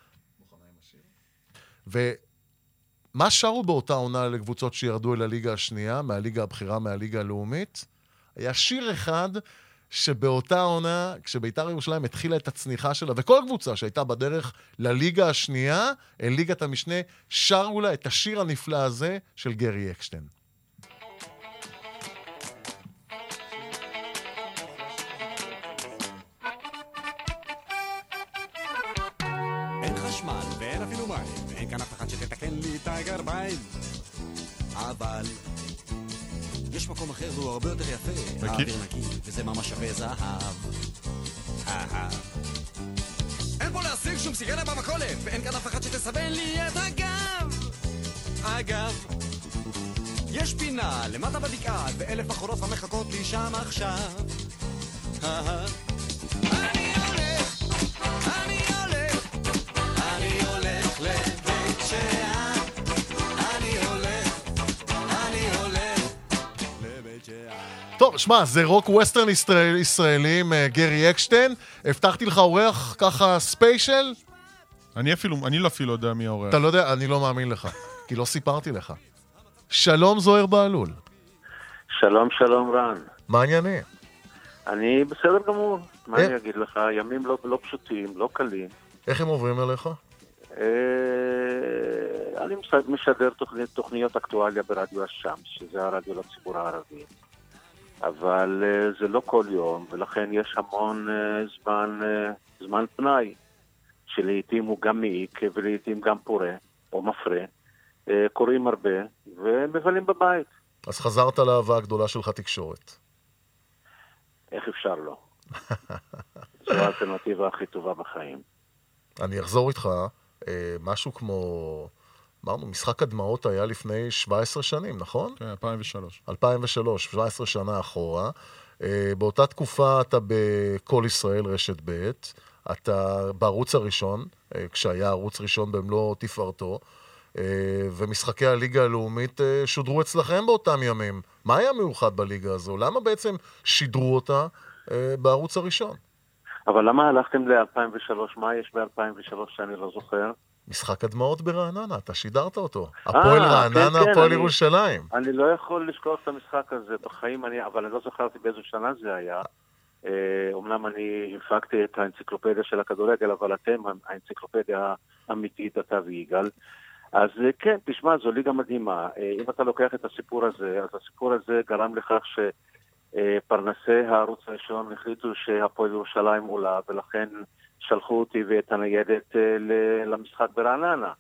ומה שרו באותה עונה לקבוצות שירדו אל הליגה השנייה, מהליגה הבכירה, מהליגה הלאומית? היה שיר אחד שבאותה עונה, כשביתר ירושלים התחילה את הצניחה שלה, וכל קבוצה שהייתה בדרך לליגה השנייה, אל ליגת המשנה, שרו לה את השיר הנפלא הזה של גרי אקשטיין. אבל יש מקום אחר והוא הרבה יותר יפה. האוויר נקי, וזה ממש שווה זהב. אין פה להשיג שום סיגריה במכולת, ואין כאן אף אחד שתסבן לי את הגב. אגב, יש פינה למטה בבקעה, ואלף בחורות המחכות לי שם עכשיו. טוב, שמע, זה רוק ווסטרן ישראל, ישראלי עם אה, גרי אקשטיין. הבטחתי לך אורח ככה ספיישל. אני אפילו, אני לא אפילו יודע מי האורח. אתה לא יודע, אני לא מאמין לך, כי לא סיפרתי לך. שלום זוהר בהלול. שלום, שלום רן. מה העניינים? אני בסדר גמור, מה אה? אני אגיד לך? ימים לא, לא פשוטים, לא קלים. איך הם עוברים אליך? אה, אני משדר תוכניות אקטואליה ברדיו אשם, שזה הרדיו לציבור הערבי. אבל uh, זה לא כל יום, ולכן יש המון uh, זמן, uh, זמן פנאי, שלעיתים הוא גם מעיק ולעיתים גם פורה או מפרה. קוראים הרבה ומבלים בבית. אז חזרת לאהבה הגדולה שלך תקשורת. איך אפשר לא? זו האלטרנטיבה הכי טובה בחיים. אני אחזור איתך, משהו כמו אמרנו, משחק הדמעות היה לפני 17 שנים, נכון? כן, 2003. 2003, 17 שנה אחורה. אה, באותה תקופה אתה בכל ישראל רשת ב', אתה בערוץ הראשון, אה, כשהיה ערוץ ראשון במלוא תפארתו, אה, ומשחקי הליגה הלאומית שודרו אצלכם באותם ימים. מה היה מיוחד בליגה הזו? למה בעצם שידרו אותה בערוץ הראשון? אבל למה הלכתם ל-2003? מה יש ב-2003 שאני לא זוכר? משחק הדמעות ברעננה, אתה שידרת אותו. אה, הפועל רעננה, כן, כן, הפועל ירושלים. אני לא יכול לשכוח את המשחק הזה בחיים, אני, אבל אני לא זכרתי באיזו שנה זה היה. אומנם אה, אני הפקתי את האנציקלופדיה של הכדורגל, אבל אתם האנציקלופדיה האמיתית, אתה ויגאל. אז אה, כן, תשמע, זו ליגה מדהימה. אם אתה לוקח את הסיפור הזה, אז הסיפור הזה גרם לכך שפרנסי הערוץ הראשון החליטו שהפועל ירושלים עולה, ולכן שלחו אותי ואת הניידת אה, למשחק ברעננה.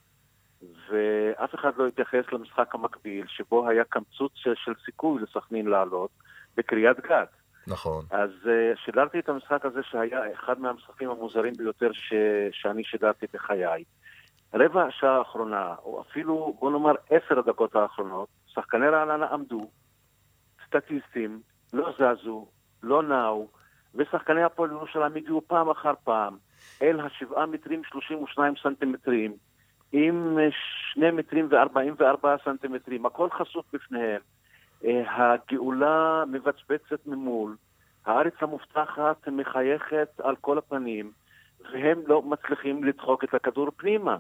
ואף אחד לא התייחס למשחק המקביל, שבו היה קמצוץ של סיכוי לסכנין לעלות, בקריית גת. נכון. אז uh, שידרתי את המשחק הזה, שהיה אחד מהמשחקים המוזרים ביותר ש... שאני שידרתי בחיי. רבע השעה האחרונה, או אפילו, בוא נאמר, עשר הדקות האחרונות, שחקני רעננה עמדו, סטטיסטים, לא זזו, לא נעו, ושחקני הפועל ירושלים הגיעו פעם אחר פעם אל השבעה מטרים שלושים ושניים סנטימטרים, עם שני מטרים וארבעים וארבעה סנטימטרים, הכל חשוף בפניהם. אה, הגאולה מבצבצת ממול, הארץ המובטחת מחייכת על כל הפנים, והם לא מצליחים לדחוק את הכדור פנימה.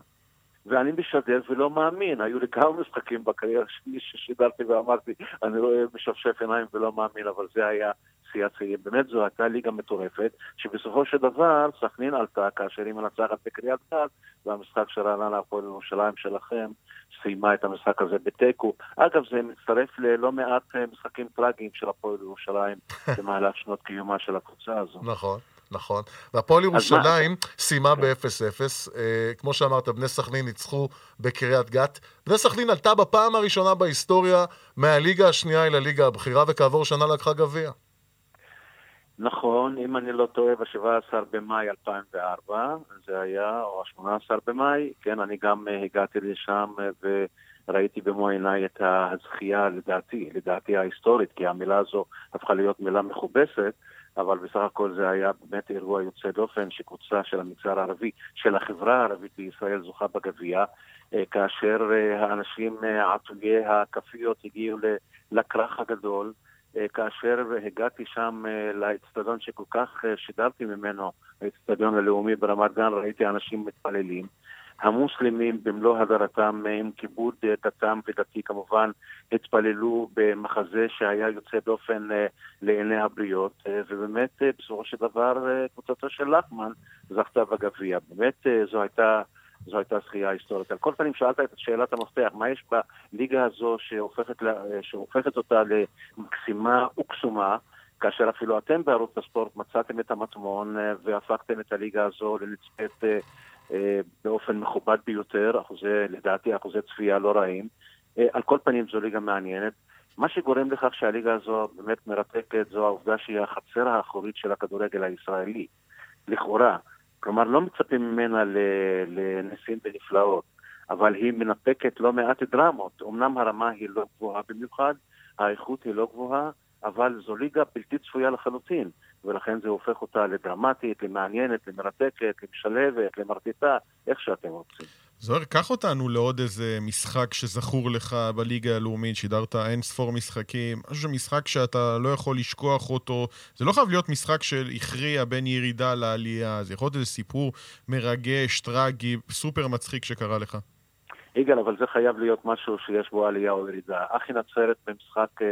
ואני משדר ולא מאמין. היו לי כמה משחקים בקריירה שלי ששידרתי ואמרתי, אני רואה משפשף עיניים ולא מאמין, אבל זה היה שיא השיאים. באמת זו הייתה ליגה מטורפת, שבסופו של דבר סכנין עלתה כאשר היא מנצחת בקריית גת, והמשחק של רעננה הפועל ירושלים שלכם סיימה את המשחק הזה בתיקו. אגב, זה מצטרף ללא מעט אה, משחקים טראגיים של הפועל ירושלים במהלך שנות קיומה של הקבוצה הזו. נכון. נכון. והפועל ירושלים סיימה ב-0-0. אה, כמו שאמרת, בני סכנין ניצחו בקריית גת. בני סכנין עלתה בפעם הראשונה בהיסטוריה מהליגה השנייה אל הליגה הבכירה, וכעבור שנה לקחה גביע. נכון, אם אני לא טועה, ב-17 במאי 2004, זה היה, או ה-18 במאי, כן, אני גם uh, הגעתי לשם uh, וראיתי במו עיניי את הזכייה, לדעתי, לדעתי ההיסטורית, כי המילה הזו הפכה להיות מילה מכובסת, אבל בסך הכל זה היה באמת אירוע יוצא דופן, שקבוצה של המגזר הערבי, של החברה הערבית בישראל זוכה בגביע, uh, כאשר האנשים עטויי הכפיות הגיעו לכרך הגדול. אה, כאשר הגעתי שם אה, לאצטדיון שכל כך אה, שידרתי ממנו, האצטדיון הלאומי ברמת גן, ראיתי אנשים מתפללים. המוסלמים במלוא הדרתם עם כיבוד דתם ודתי כמובן התפללו במחזה שהיה יוצא דופן לעיני הבריות ובאמת בסופו של דבר קבוצתו של לחמן זכתה בגביע. באמת זו הייתה זו הייתה זכייה היסטורית. על כל פנים שאלת את שאלת המפתח, מה יש בליגה הזו שהופכת, לה, שהופכת אותה למקסימה וקסומה, כאשר אפילו אתם בערוץ הספורט מצאתם את המטמון אה, והפכתם את הליגה הזו לנצפית אה, אה, באופן מכובד ביותר, אחוזי, לדעתי אחוזי צפייה לא רעים. על כל פנים זו ליגה מעניינת. מה שגורם לכך שהליגה הזו באמת מרתקת זו העובדה שהיא החצר האחורית של הכדורגל הישראלי. לכאורה, כלומר, לא מצפים ממנה לניסים ונפלאות, אבל היא מנפקת לא מעט דרמות. אמנם הרמה היא לא גבוהה במיוחד, האיכות היא לא גבוהה, אבל זו ליגה בלתי צפויה לחלוטין, ולכן זה הופך אותה לדרמטית, למעניינת, למרתקת, למשלבת, למרטיטה, איך שאתם רוצים. זוהר, קח אותנו לעוד איזה משחק שזכור לך בליגה הלאומית, שידרת אין ספור משחקים, משהו משחק שאתה לא יכול לשכוח אותו. זה לא חייב להיות משחק שהכריע בין ירידה לעלייה, זה יכול להיות איזה סיפור מרגש, טרגי, סופר מצחיק שקרה לך. יגאל, אבל זה חייב להיות משהו שיש בו עלייה או ירידה. אחי נצרת במשחק uh,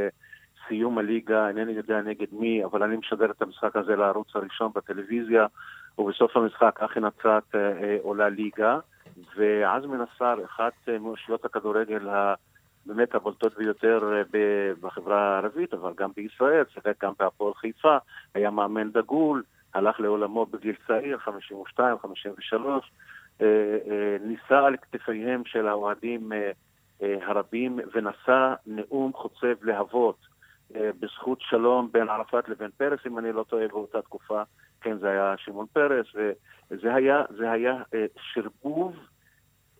סיום הליגה, אינני יודע נגד מי, אבל אני משדר את המשחק הזה לערוץ הראשון בטלוויזיה, ובסוף המשחק אחי נצרת uh, uh, עולה ליגה. ועזמי נסאר, אחת מאושיות הכדורגל באמת הבולטות ביותר אה, בחברה הערבית, אבל גם בישראל, שיחק גם בהפועל חיפה, היה מאמן דגול, הלך לעולמו בגיל צעיר, 52, 53, אה, אה, ניסה על כתפיהם של האוהדים הרבים ונשא נאום חוצב להבות בזכות שלום בין ערפאת לבין פרס, אם אני לא טועה, באותה תקופה, כן, זה היה שמעון פרס, וזה היה, היה שרבוב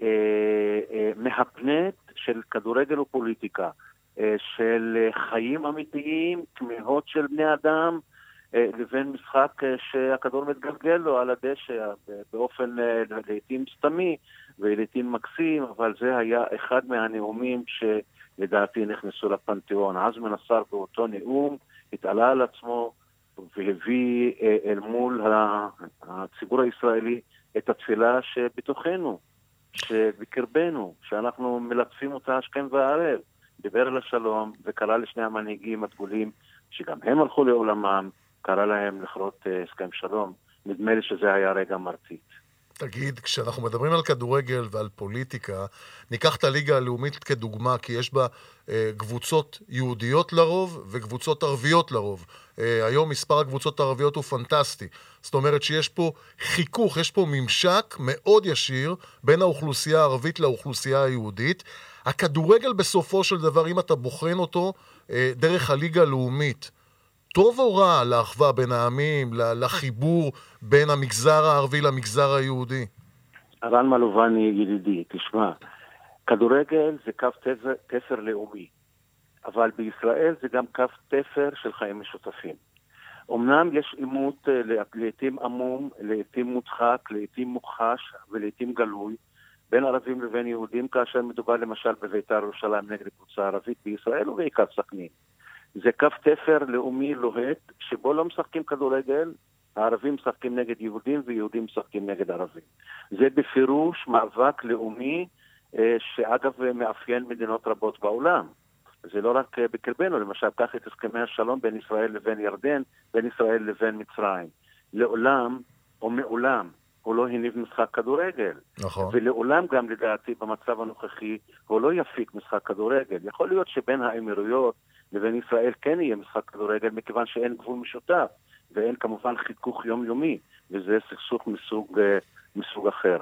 אה, אה, מהפנט של כדורגל ופוליטיקה, אה, של חיים אמיתיים, תמיהות של בני אדם, לבין משחק שהכדור מתגלגל לו על הדשא באופן לעיתים סתמי ולעיתים מקסים, אבל זה היה אחד מהנאומים שלדעתי נכנסו לפנתיאון. עזמן נסאר באותו נאום התעלה על עצמו והביא אל מול הציבור הישראלי את התפילה שבתוכנו, שבקרבנו, שאנחנו מלטפים אותה השכם והערב. דיבר על השלום וקרא לשני המנהיגים הדגולים, שגם הם הלכו לעולמם, קרא להם לכרות אה, הסכם שלום. נדמה לי שזה היה רגע מרצית. תגיד, כשאנחנו מדברים על כדורגל ועל פוליטיקה, ניקח את הליגה הלאומית כדוגמה, כי יש בה אה, קבוצות יהודיות לרוב וקבוצות ערביות לרוב. אה, היום מספר הקבוצות הערביות הוא פנטסטי. זאת אומרת שיש פה חיכוך, יש פה ממשק מאוד ישיר בין האוכלוסייה הערבית לאוכלוסייה היהודית. הכדורגל בסופו של דבר, אם אתה בוחן אותו אה, דרך הליגה הלאומית, טוב או רע לאחווה בין העמים, לחיבור בין המגזר הערבי למגזר היהודי? רן מלובני ידידי, תשמע, כדורגל זה קו תפר, תפר לאומי, אבל בישראל זה גם קו תפר של חיים משותפים. אמנם יש עימות אה, לעתים עמום, לעתים מודחק, לעתים מוכחש ולעתים גלוי בין ערבים לבין יהודים, כאשר מדובר למשל בביתר ירושלים נגד קבוצה ערבית בישראל ובעיקר סכנין. זה קו תפר לאומי לוהט, שבו לא משחקים כדורגל, הערבים משחקים נגד יהודים ויהודים משחקים נגד ערבים. זה בפירוש מאבק לאומי אה, שאגב מאפיין מדינות רבות בעולם. זה לא רק אה, בקרבנו, למשל, קח את הסכמי השלום בין ישראל לבין ירדן, בין ישראל לבין מצרים. לעולם, או מעולם, הוא לא הניב משחק כדורגל. נכון. ולעולם גם, לדעתי, במצב הנוכחי, הוא לא יפיק משחק כדורגל. יכול להיות שבין האמירויות לבין ישראל כן יהיה משחק כדורגל, מכיוון שאין גבול משותף, ואין כמובן חיכוך יומיומי, וזה סכסוך מסוג, אה, מסוג אחר.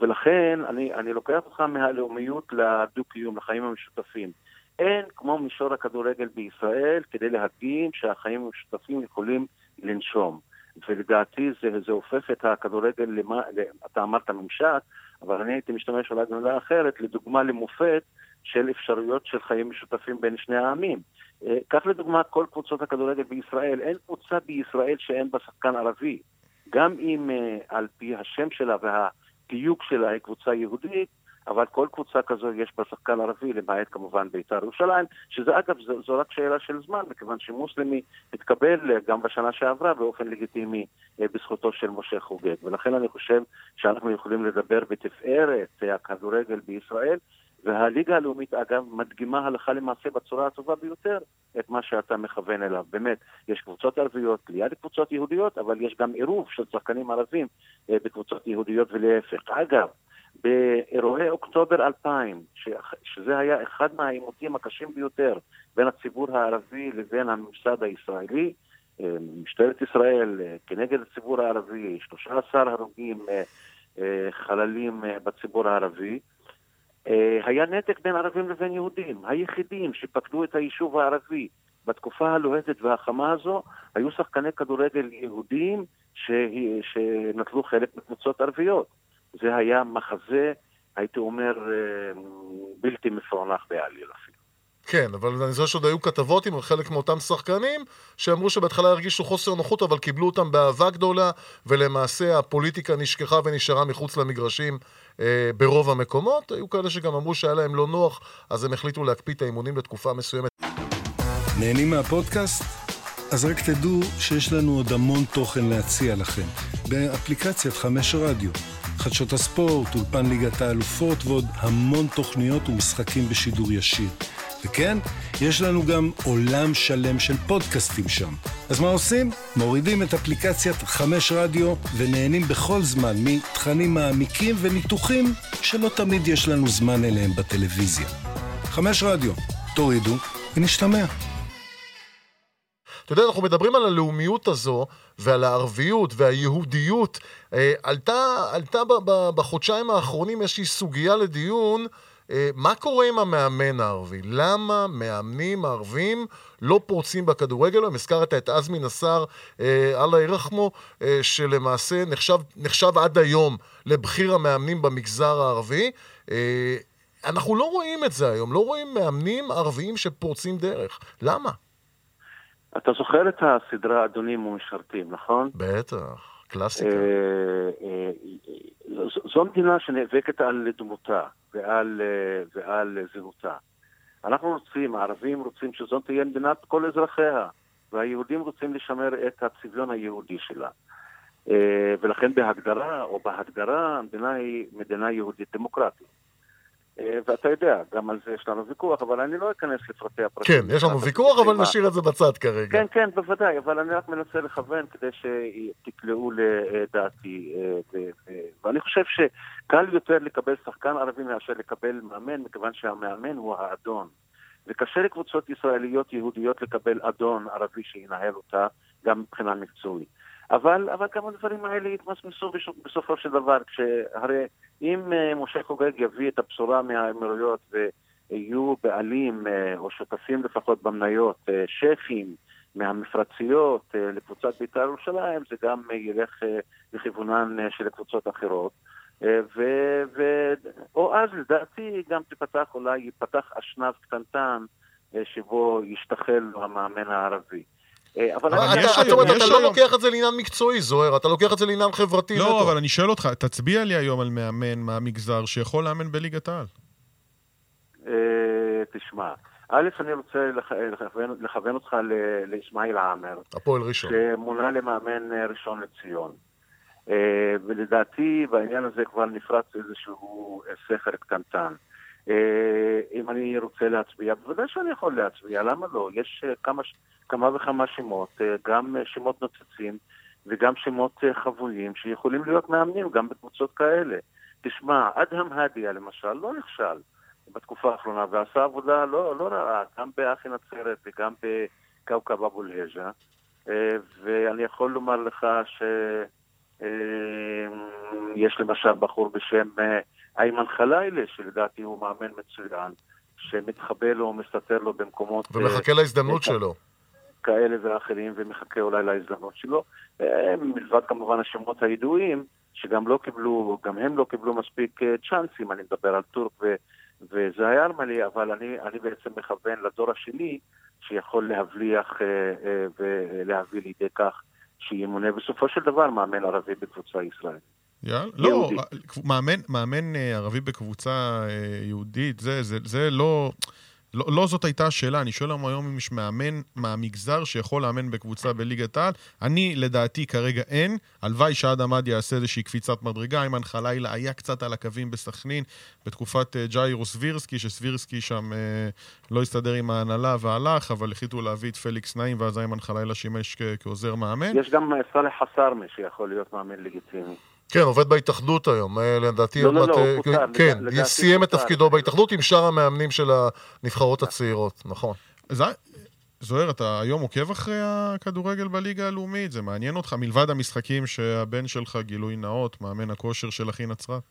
ולכן אני, אני לוקח אותך מהלאומיות לדו-קיום, לחיים המשותפים. אין כמו מישור הכדורגל בישראל כדי להדגים שהחיים המשותפים יכולים לנשום. ולדעתי זה, זה הופך את הכדורגל למה, אתה אמרת ממשק, אבל אני הייתי משתמש אולי במילה אחרת, לדוגמה למופת של אפשרויות של חיים משותפים בין שני העמים. אה, קח לדוגמה כל קבוצות הכדורגל בישראל, אין קבוצה בישראל שאין בה שחקן ערבי. גם אם uh, על פי השם שלה והתיוג שלה היא קבוצה יהודית, אבל כל קבוצה כזו יש בה שחקן ערבי, למעט כמובן בית"ר ירושלים, שזה אגב, זו, זו רק שאלה של זמן, מכיוון שמוסלמי התקבל אה, גם בשנה שעברה באופן לגיטימי אה, בזכותו של משה חוגג. ולכן אני חושב שאנחנו יכולים לדבר בתפארת אה, הכדורגל בישראל, והליגה הלאומית, אגב, מדגימה הלכה למעשה בצורה הטובה ביותר את מה שאתה מכוון אליו. באמת, יש קבוצות ערביות ליד קבוצות יהודיות, אבל יש גם עירוב של שחקנים ערבים בקבוצות יהודיות ולהפך. אגב, באירועי אוקטובר 2000, שזה היה אחד מהעימותים הקשים ביותר בין הציבור הערבי לבין הממסד הישראלי, אה, משטרת ישראל אה, כנגד הציבור הערבי, 13 הרוגים אה, חללים בציבור הערבי, היה נתק בין ערבים לבין יהודים. היחידים שפקדו את היישוב הערבי בתקופה הלוהטת והחמה הזו היו שחקני כדורגל יהודים שנטלו חלק בקבוצות ערביות. זה היה מחזה, הייתי אומר, אה, בלתי מפוענח בעליל אפילו. כן, אבל אני זוכר שעוד היו כתבות עם חלק מאותם שחקנים שאמרו שבהתחלה הרגישו חוסר נוחות, אבל קיבלו אותם באהבה גדולה, ולמעשה הפוליטיקה נשכחה ונשארה מחוץ למגרשים אה, ברוב המקומות. היו כאלה שגם אמרו שהיה להם לא נוח, אז הם החליטו להקפיא את האימונים לתקופה מסוימת. נהנים מהפודקאסט? אז רק תדעו שיש לנו עוד המון תוכן להציע לכם באפליקציית חמש רדיו. חדשות הספורט, אולפן ליגת האלופות ועוד המון תוכניות ומשחקים בשידור ישיר. וכן, יש לנו גם עולם שלם של פודקאסטים שם. אז מה עושים? מורידים את אפליקציית חמש רדיו ונהנים בכל זמן מתכנים מעמיקים וניתוחים שלא תמיד יש לנו זמן אליהם בטלוויזיה. חמש רדיו, תורידו ונשתמע. אתה יודע, אנחנו מדברים על הלאומיות הזו, ועל הערביות והיהודיות. אה, עלתה, עלתה בחודשיים האחרונים איזושהי סוגיה לדיון, מה קורה עם המאמן הערבי? למה מאמנים ערבים לא פורצים בכדורגל? אם הזכרת את עזמי נסאר, אה, אללה ירחמו, שלמעשה נחשב, נחשב עד היום לבכיר המאמנים במגזר הערבי. אנחנו לא רואים את זה היום, לא רואים מאמנים ערביים שפורצים דרך. למה? אתה זוכר את הסדרה אדונים ומשרתים, נכון? בטח, קלאסיקה. אה, אה, זו מדינה שנאבקת על דמותה ועל, אה, ועל זהותה. אנחנו רוצים, הערבים רוצים שזו תהיה מדינת כל אזרחיה, והיהודים רוצים לשמר את הצביון היהודי שלה. ולכן בהגדרה, או בהגדרה, המדינה היא מדינה יהודית דמוקרטית. אה, ואתה יודע, גם על זה יש לנו ויכוח, אבל אני לא אכנס לפרטי הפרטים. כן, יש לנו ויכוח, אבל נשאיר את זה בצד כרגע. כן, כן, בוודאי, אבל אני רק מנסה לכוון כדי שתקלעו לדעתי. אה, ואני חושב שקל יותר לקבל שחקן ערבי מאשר לקבל מאמן, מכיוון שהמאמן הוא האדון. וקשה לקבוצות ישראליות יהודיות לקבל אדון ערבי שינהל אותה, גם מבחינה מקצועית. אבל, אבל גם הדברים האלה יתמסמסו בסופו של דבר, כשהרי אם uh, משה חוגג יביא את הבשורה מהאמירויות ויהיו בעלים uh, או שותפים לפחות במניות, uh, שפים מהמפרציות לקבוצת בית"ר ירושלים, זה גם ילך לכיוונן של קבוצות אחרות. אה, ו, ו, או אז לדעתי גם תפתח, אולי ייפתח אשנב קטנטן אה, שבו ישתחל המאמן הערבי. אה, אבל אבל אני- אתה- היום- לא היום- לוקח את זה לעניין מקצועי, זוהר, אתה לוקח את זה לעניין חברתי. לא, נטו. אבל אני שואל אותך, תצביע לי היום על מאמן מהמגזר שיכול לאמן בליגת העל. אה, תשמע, א', אני רוצה לכ- לכוון, לכוון אותך ל- לאסמאעיל עאמר, הפועל ראשון. שמונה למאמן אה, ראשון לציון. ולדעתי בעניין הזה כבר נפרץ איזשהו סכר קטנטן. אה, אם אני רוצה להצביע, בוודאי שאני יכול להצביע, למה לא? יש אה, כמה, כמה וכמה שמות, אה, גם שמות נוצצים וגם שמות חבויים שיכולים להיות מאמנים גם בקבוצות כאלה. תשמע, אדהם הדיה למשל לא נכשל בתקופה האחרונה ועשה עבודה לא, לא רעה, גם באחי נצרת וגם בכאוכב אבו אל-היג'ה. ואני יכול לומר לך שיש למשל בחור בשם איימן חלילה, שלדעתי הוא מאמן מצוין, שמתחבא לו, מסתתר לו במקומות ומחכה להזדמנות אה, שלו. כאלה ואחרים, ומחכה אולי להזדמנות שלו. אה, מלבד כמובן השמות הידועים, שגם לא קיבלו, גם הם לא קיבלו מספיק אה, צ'אנסים, אני מדבר על טורק ו... וזה ארמלי, אבל אני, אני בעצם מכוון לדור השני, שיכול להבליח אה, אה, ולהביא לידי כך שימונה בסופו של דבר מאמן ערבי בקבוצה ישראלית. יאללה. לא, יהודי. מאמן, מאמן אה, ערבי בקבוצה אה, יהודית, זה, זה, זה לא, לא... לא זאת הייתה השאלה, אני שואל היום אם יש מאמן מהמגזר שיכול לאמן בקבוצה בליגת העל. אני, לדעתי, כרגע אין. הלוואי שעד עמד יעשה איזושהי קפיצת מדרגה. איימן חלילה היה קצת על הקווים בסכנין בתקופת אה, ג'יירו סבירסקי, שסבירסקי שם אה, לא הסתדר עם ההנהלה והלך, אבל החליטו להביא את פליקס נעים, ואז איימן חלילה שימש כעוזר מאמן. יש גם אה, סאלח חסרמה שיכול להיות מאמן לגיטימי. כן, עובד בהתאחדות היום. אה, לדעתי, לא, לא, לא, אה, הוא פוטר, כן, סיים את. תפקידו בהתאחדות עם שאר המאמנים של הנבחרות הצעירות, נכון. זוהר, אתה היום עוקב אחרי הכדורגל בליגה הלאומית? זה מעניין אותך? מלבד המשחקים שהבן שלך, גילוי נאות, מאמן הכושר של אחי נצרת?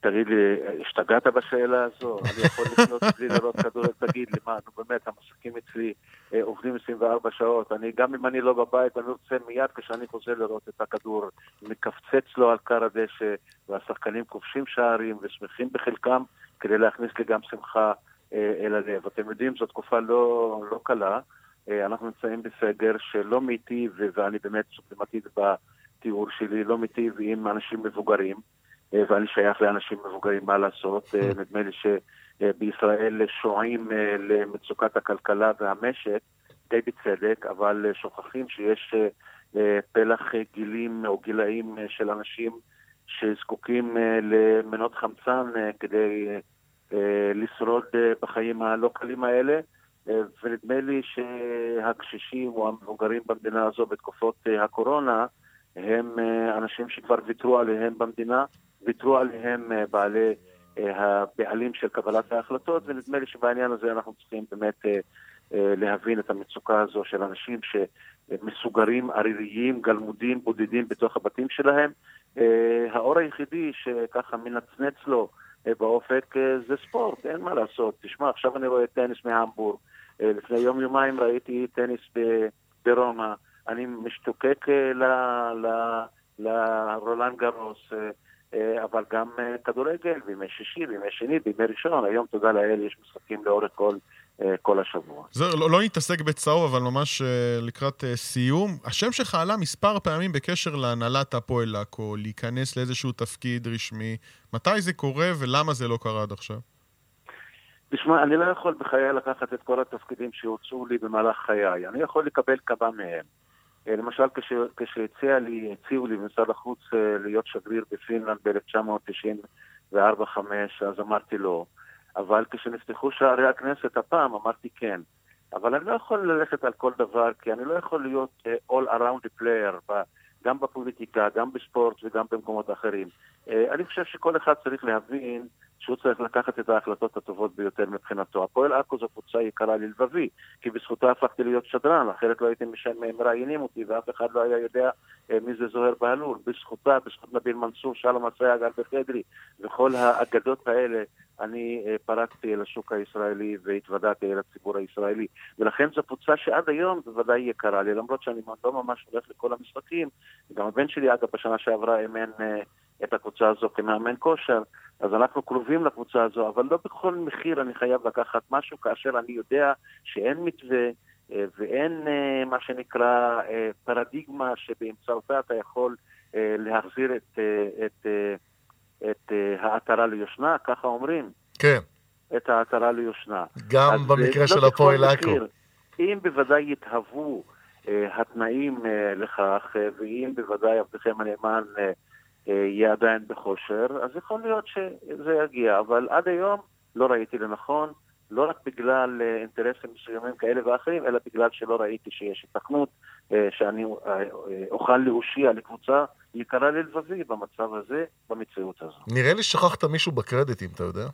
תגיד לי, השתגעת בשאלה הזו? אני יכול לקנות בלי לראות כדורגל, תגיד לי, מה, נו באמת, המשחקים אצלי עובדים 24 שעות. אני, גם אם אני לא בבית, אני רוצה מיד כשאני חוזר לראות את הכדור, מקפצץ לו על כר הדשא, והשחקנים כובשים שערים ושמחים בחלקם, כדי להכניס לי גם שמחה אה, אל הלב. אתם יודעים, זו תקופה לא, לא קלה. אה, אנחנו נמצאים בסגר שלא מיטיב, ואני באמת סופרמטיב בתיאור שלי, לא מיטיב עם אנשים מבוגרים. אה, ואני שייך לאנשים מבוגרים, מה לעשות? אה, נדמה לי שבישראל שועים אה, למצוקת הכלכלה והמשק, די בצדק, אבל אה, שוכחים שיש אה, אה, פלח אה, גילים או גילאים אה, של אנשים שזקוקים אה, למנות חמצן אה, כדי אה, אה, לשרוד אה, בחיים הלא קלים האלה. אה, ונדמה לי שהקשישים או המבוגרים במדינה הזו בתקופות אה, הקורונה הם אה, אנשים שכבר ויתרו עליהם במדינה, ויתרו עליהם אה, בעלי, אה, הבעלים של קבלת ההחלטות, ונדמה לי שבעניין הזה אנחנו צריכים באמת אה, אה, להבין את המצוקה הזו של אנשים שמסוגרים, עריריים, גלמודים, בודדים בתוך הבתים שלהם. אה, האור היחידי שככה מנצנץ לו באופק זה ספורט, אין מה לעשות. תשמע, עכשיו אני רואה טניס מהמבורג, לפני יום-יומיים ראיתי טניס ברומא, אני משתוקק לרולנד גרוס, אבל גם אה, כדורגל בימי שישי, בימי שני, בימי ראשון, היום תודה לאל יש משחקים לאורך כל, אה, כל השבוע. זוהר, לא, לא נתעסק בצהוב, אבל ממש לקראת סיום. השם שלך עלה מספר פעמים בקשר להנהלת הפועל עכו, להיכנס לאיזשהו תפקיד רשמי. מתי זה קורה ולמה זה לא קרה עד עכשיו? תשמע, אני לא יכול בחיי לקחת את כל התפקידים שהוצאו לי במהלך חיי. אני יכול לקבל כמה מהם. למשל, כש, כשהציע לי, הציעו לי במשרד החוץ אה, להיות שגריר בפינלנד ב-1994-5, אז אמרתי לא. אבל כשנפתחו שערי הכנסת הפעם, אמרתי כן. אבל אני לא יכול ללכת על כל דבר, כי אני לא יכול להיות אה, all around the player, גם בפוליטיקה, גם בספורט וגם במקומות אחרים. אה, אני חושב שכל אחד צריך להבין שהוא צריך לקחת את ההחלטות הטובות ביותר מבחינתו. הפועל עכו זו קבוצה יקרה ללבבי, כי בזכותה הפכתי להיות שדרן, אחרת לא הייתם מראיינים אותי ואף אחד לא היה יודע אה, מי זה זוהר בהלול. בזכותה, בזכות נביל מנסור, שלום אסייג, אלבר חדרי וכל האגדות האלה, אני אה, פרקתי אל השוק הישראלי והתוודעתי אל הציבור הישראלי. ולכן זו קבוצה שעד היום בוודאי יקרה לי, למרות שאני לא ממש הולך לכל המשחקים. גם הבן שלי, אגב, בשנה שעברה אימן... את הקבוצה הזו כמאמן כושר, אז אנחנו קרובים לקבוצה הזו, אבל לא בכל מחיר אני חייב לקחת משהו כאשר אני יודע שאין מתווה אה, ואין אה, מה שנקרא אה, פרדיגמה שבאמצעותה אתה יכול להחזיר את, את, את העטרה ליושנה, ככה אומרים. כן. את העטרה ליושנה. גם במקרה לא של הפועל עכו. אם בוודאי יתהוו התנאים לכך, ואם בוודאי עבדכם הנאמן יהיה עדיין בכושר, אז יכול להיות שזה יגיע, אבל עד היום לא ראיתי לנכון. לא רק בגלל אה, אינטרסים מסוימים כאלה ואחרים, אלא בגלל שלא ראיתי שיש התכנות אה, שאני אה, אוכל להושיע לקבוצה יקרה ללבבי במצב הזה, במציאות הזו. נראה לי שכחת מישהו בקרדיטים, אתה יודע?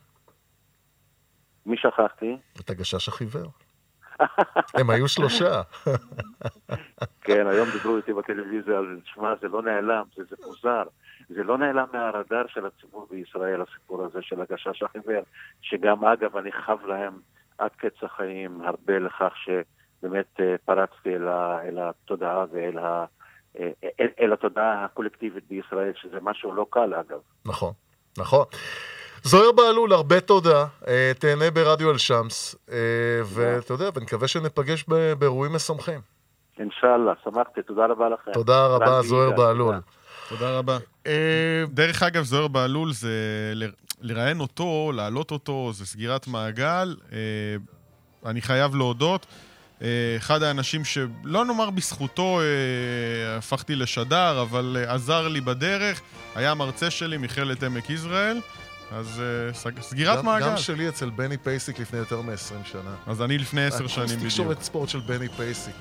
מי שכחתי? את הגשש החיוור. הם היו שלושה. כן, היום דיברו איתי בטלוויזיה על, שמע, זה לא נעלם, זה, זה מוזר. זה לא נעלם מהרדאר של הציבור בישראל, הסיפור הזה של הגשש החיוור, שגם אגב אני חב להם עד קץ החיים הרבה לכך שבאמת אה, פרצתי אל, ה, אל התודעה ואל ה, אה, אל, אל התודעה הקולקטיבית בישראל, שזה משהו לא קל אגב. נכון, נכון. זוהיר בהלול, הרבה תודה. אה, תהנה ברדיו אל-שמס, ואתה יודע, ונקווה שניפגש באירועים משמחים. אינשאללה, שמחתי, תודה רבה לכם. תודה רבה, זוהיר בהלול. תודה רבה. אה, דרך אגב, זוהיר בהלול זה לראיין אותו, להעלות אותו, זה סגירת מעגל. אה, אני חייב להודות. אה, אחד האנשים שלא נאמר בזכותו הפכתי לשדר, אבל עזר לי בדרך, היה מרצה שלי מכללת עמק יזרעאל. אז סגירת גם, מעגל. גם שלי אצל בני פייסיק לפני יותר מ-20 שנה. אז אני לפני עשר שנים בדיוק. תקשורת ספורט של בני פייסיק.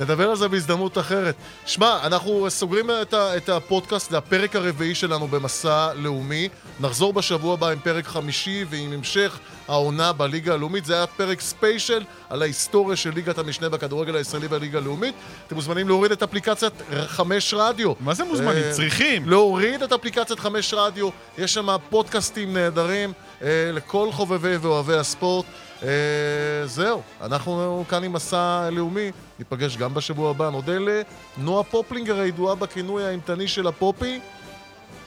נדבר על זה בהזדמנות אחרת. שמע, אנחנו סוגרים את, ה- את הפודקאסט, זה הפרק הרביעי שלנו במסע לאומי. נחזור בשבוע הבא עם פרק חמישי ועם המשך העונה בליגה הלאומית. זה היה פרק ספיישל על ההיסטוריה של ליגת המשנה בכדורגל הישראלי בליגה הלאומית. אתם מוזמנים להוריד את אפליקציית חמש רדיו. מה זה מוזמנים? אה, צריכים. להוריד את אפליקציית חמש רדיו. יש שם פודקאסטים נהדרים לכל חובבי ואוהבי הספורט. אה, זהו, אנחנו כאן עם מסע לאומי, ניפגש גם בשבוע הבא. נודה לנועה פופלינגר הידועה בכינוי האימתני של הפופי.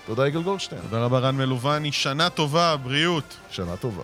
תודה יגאל גולדשטיין. תודה רבה רן מלובני, שנה טובה, בריאות. שנה טובה.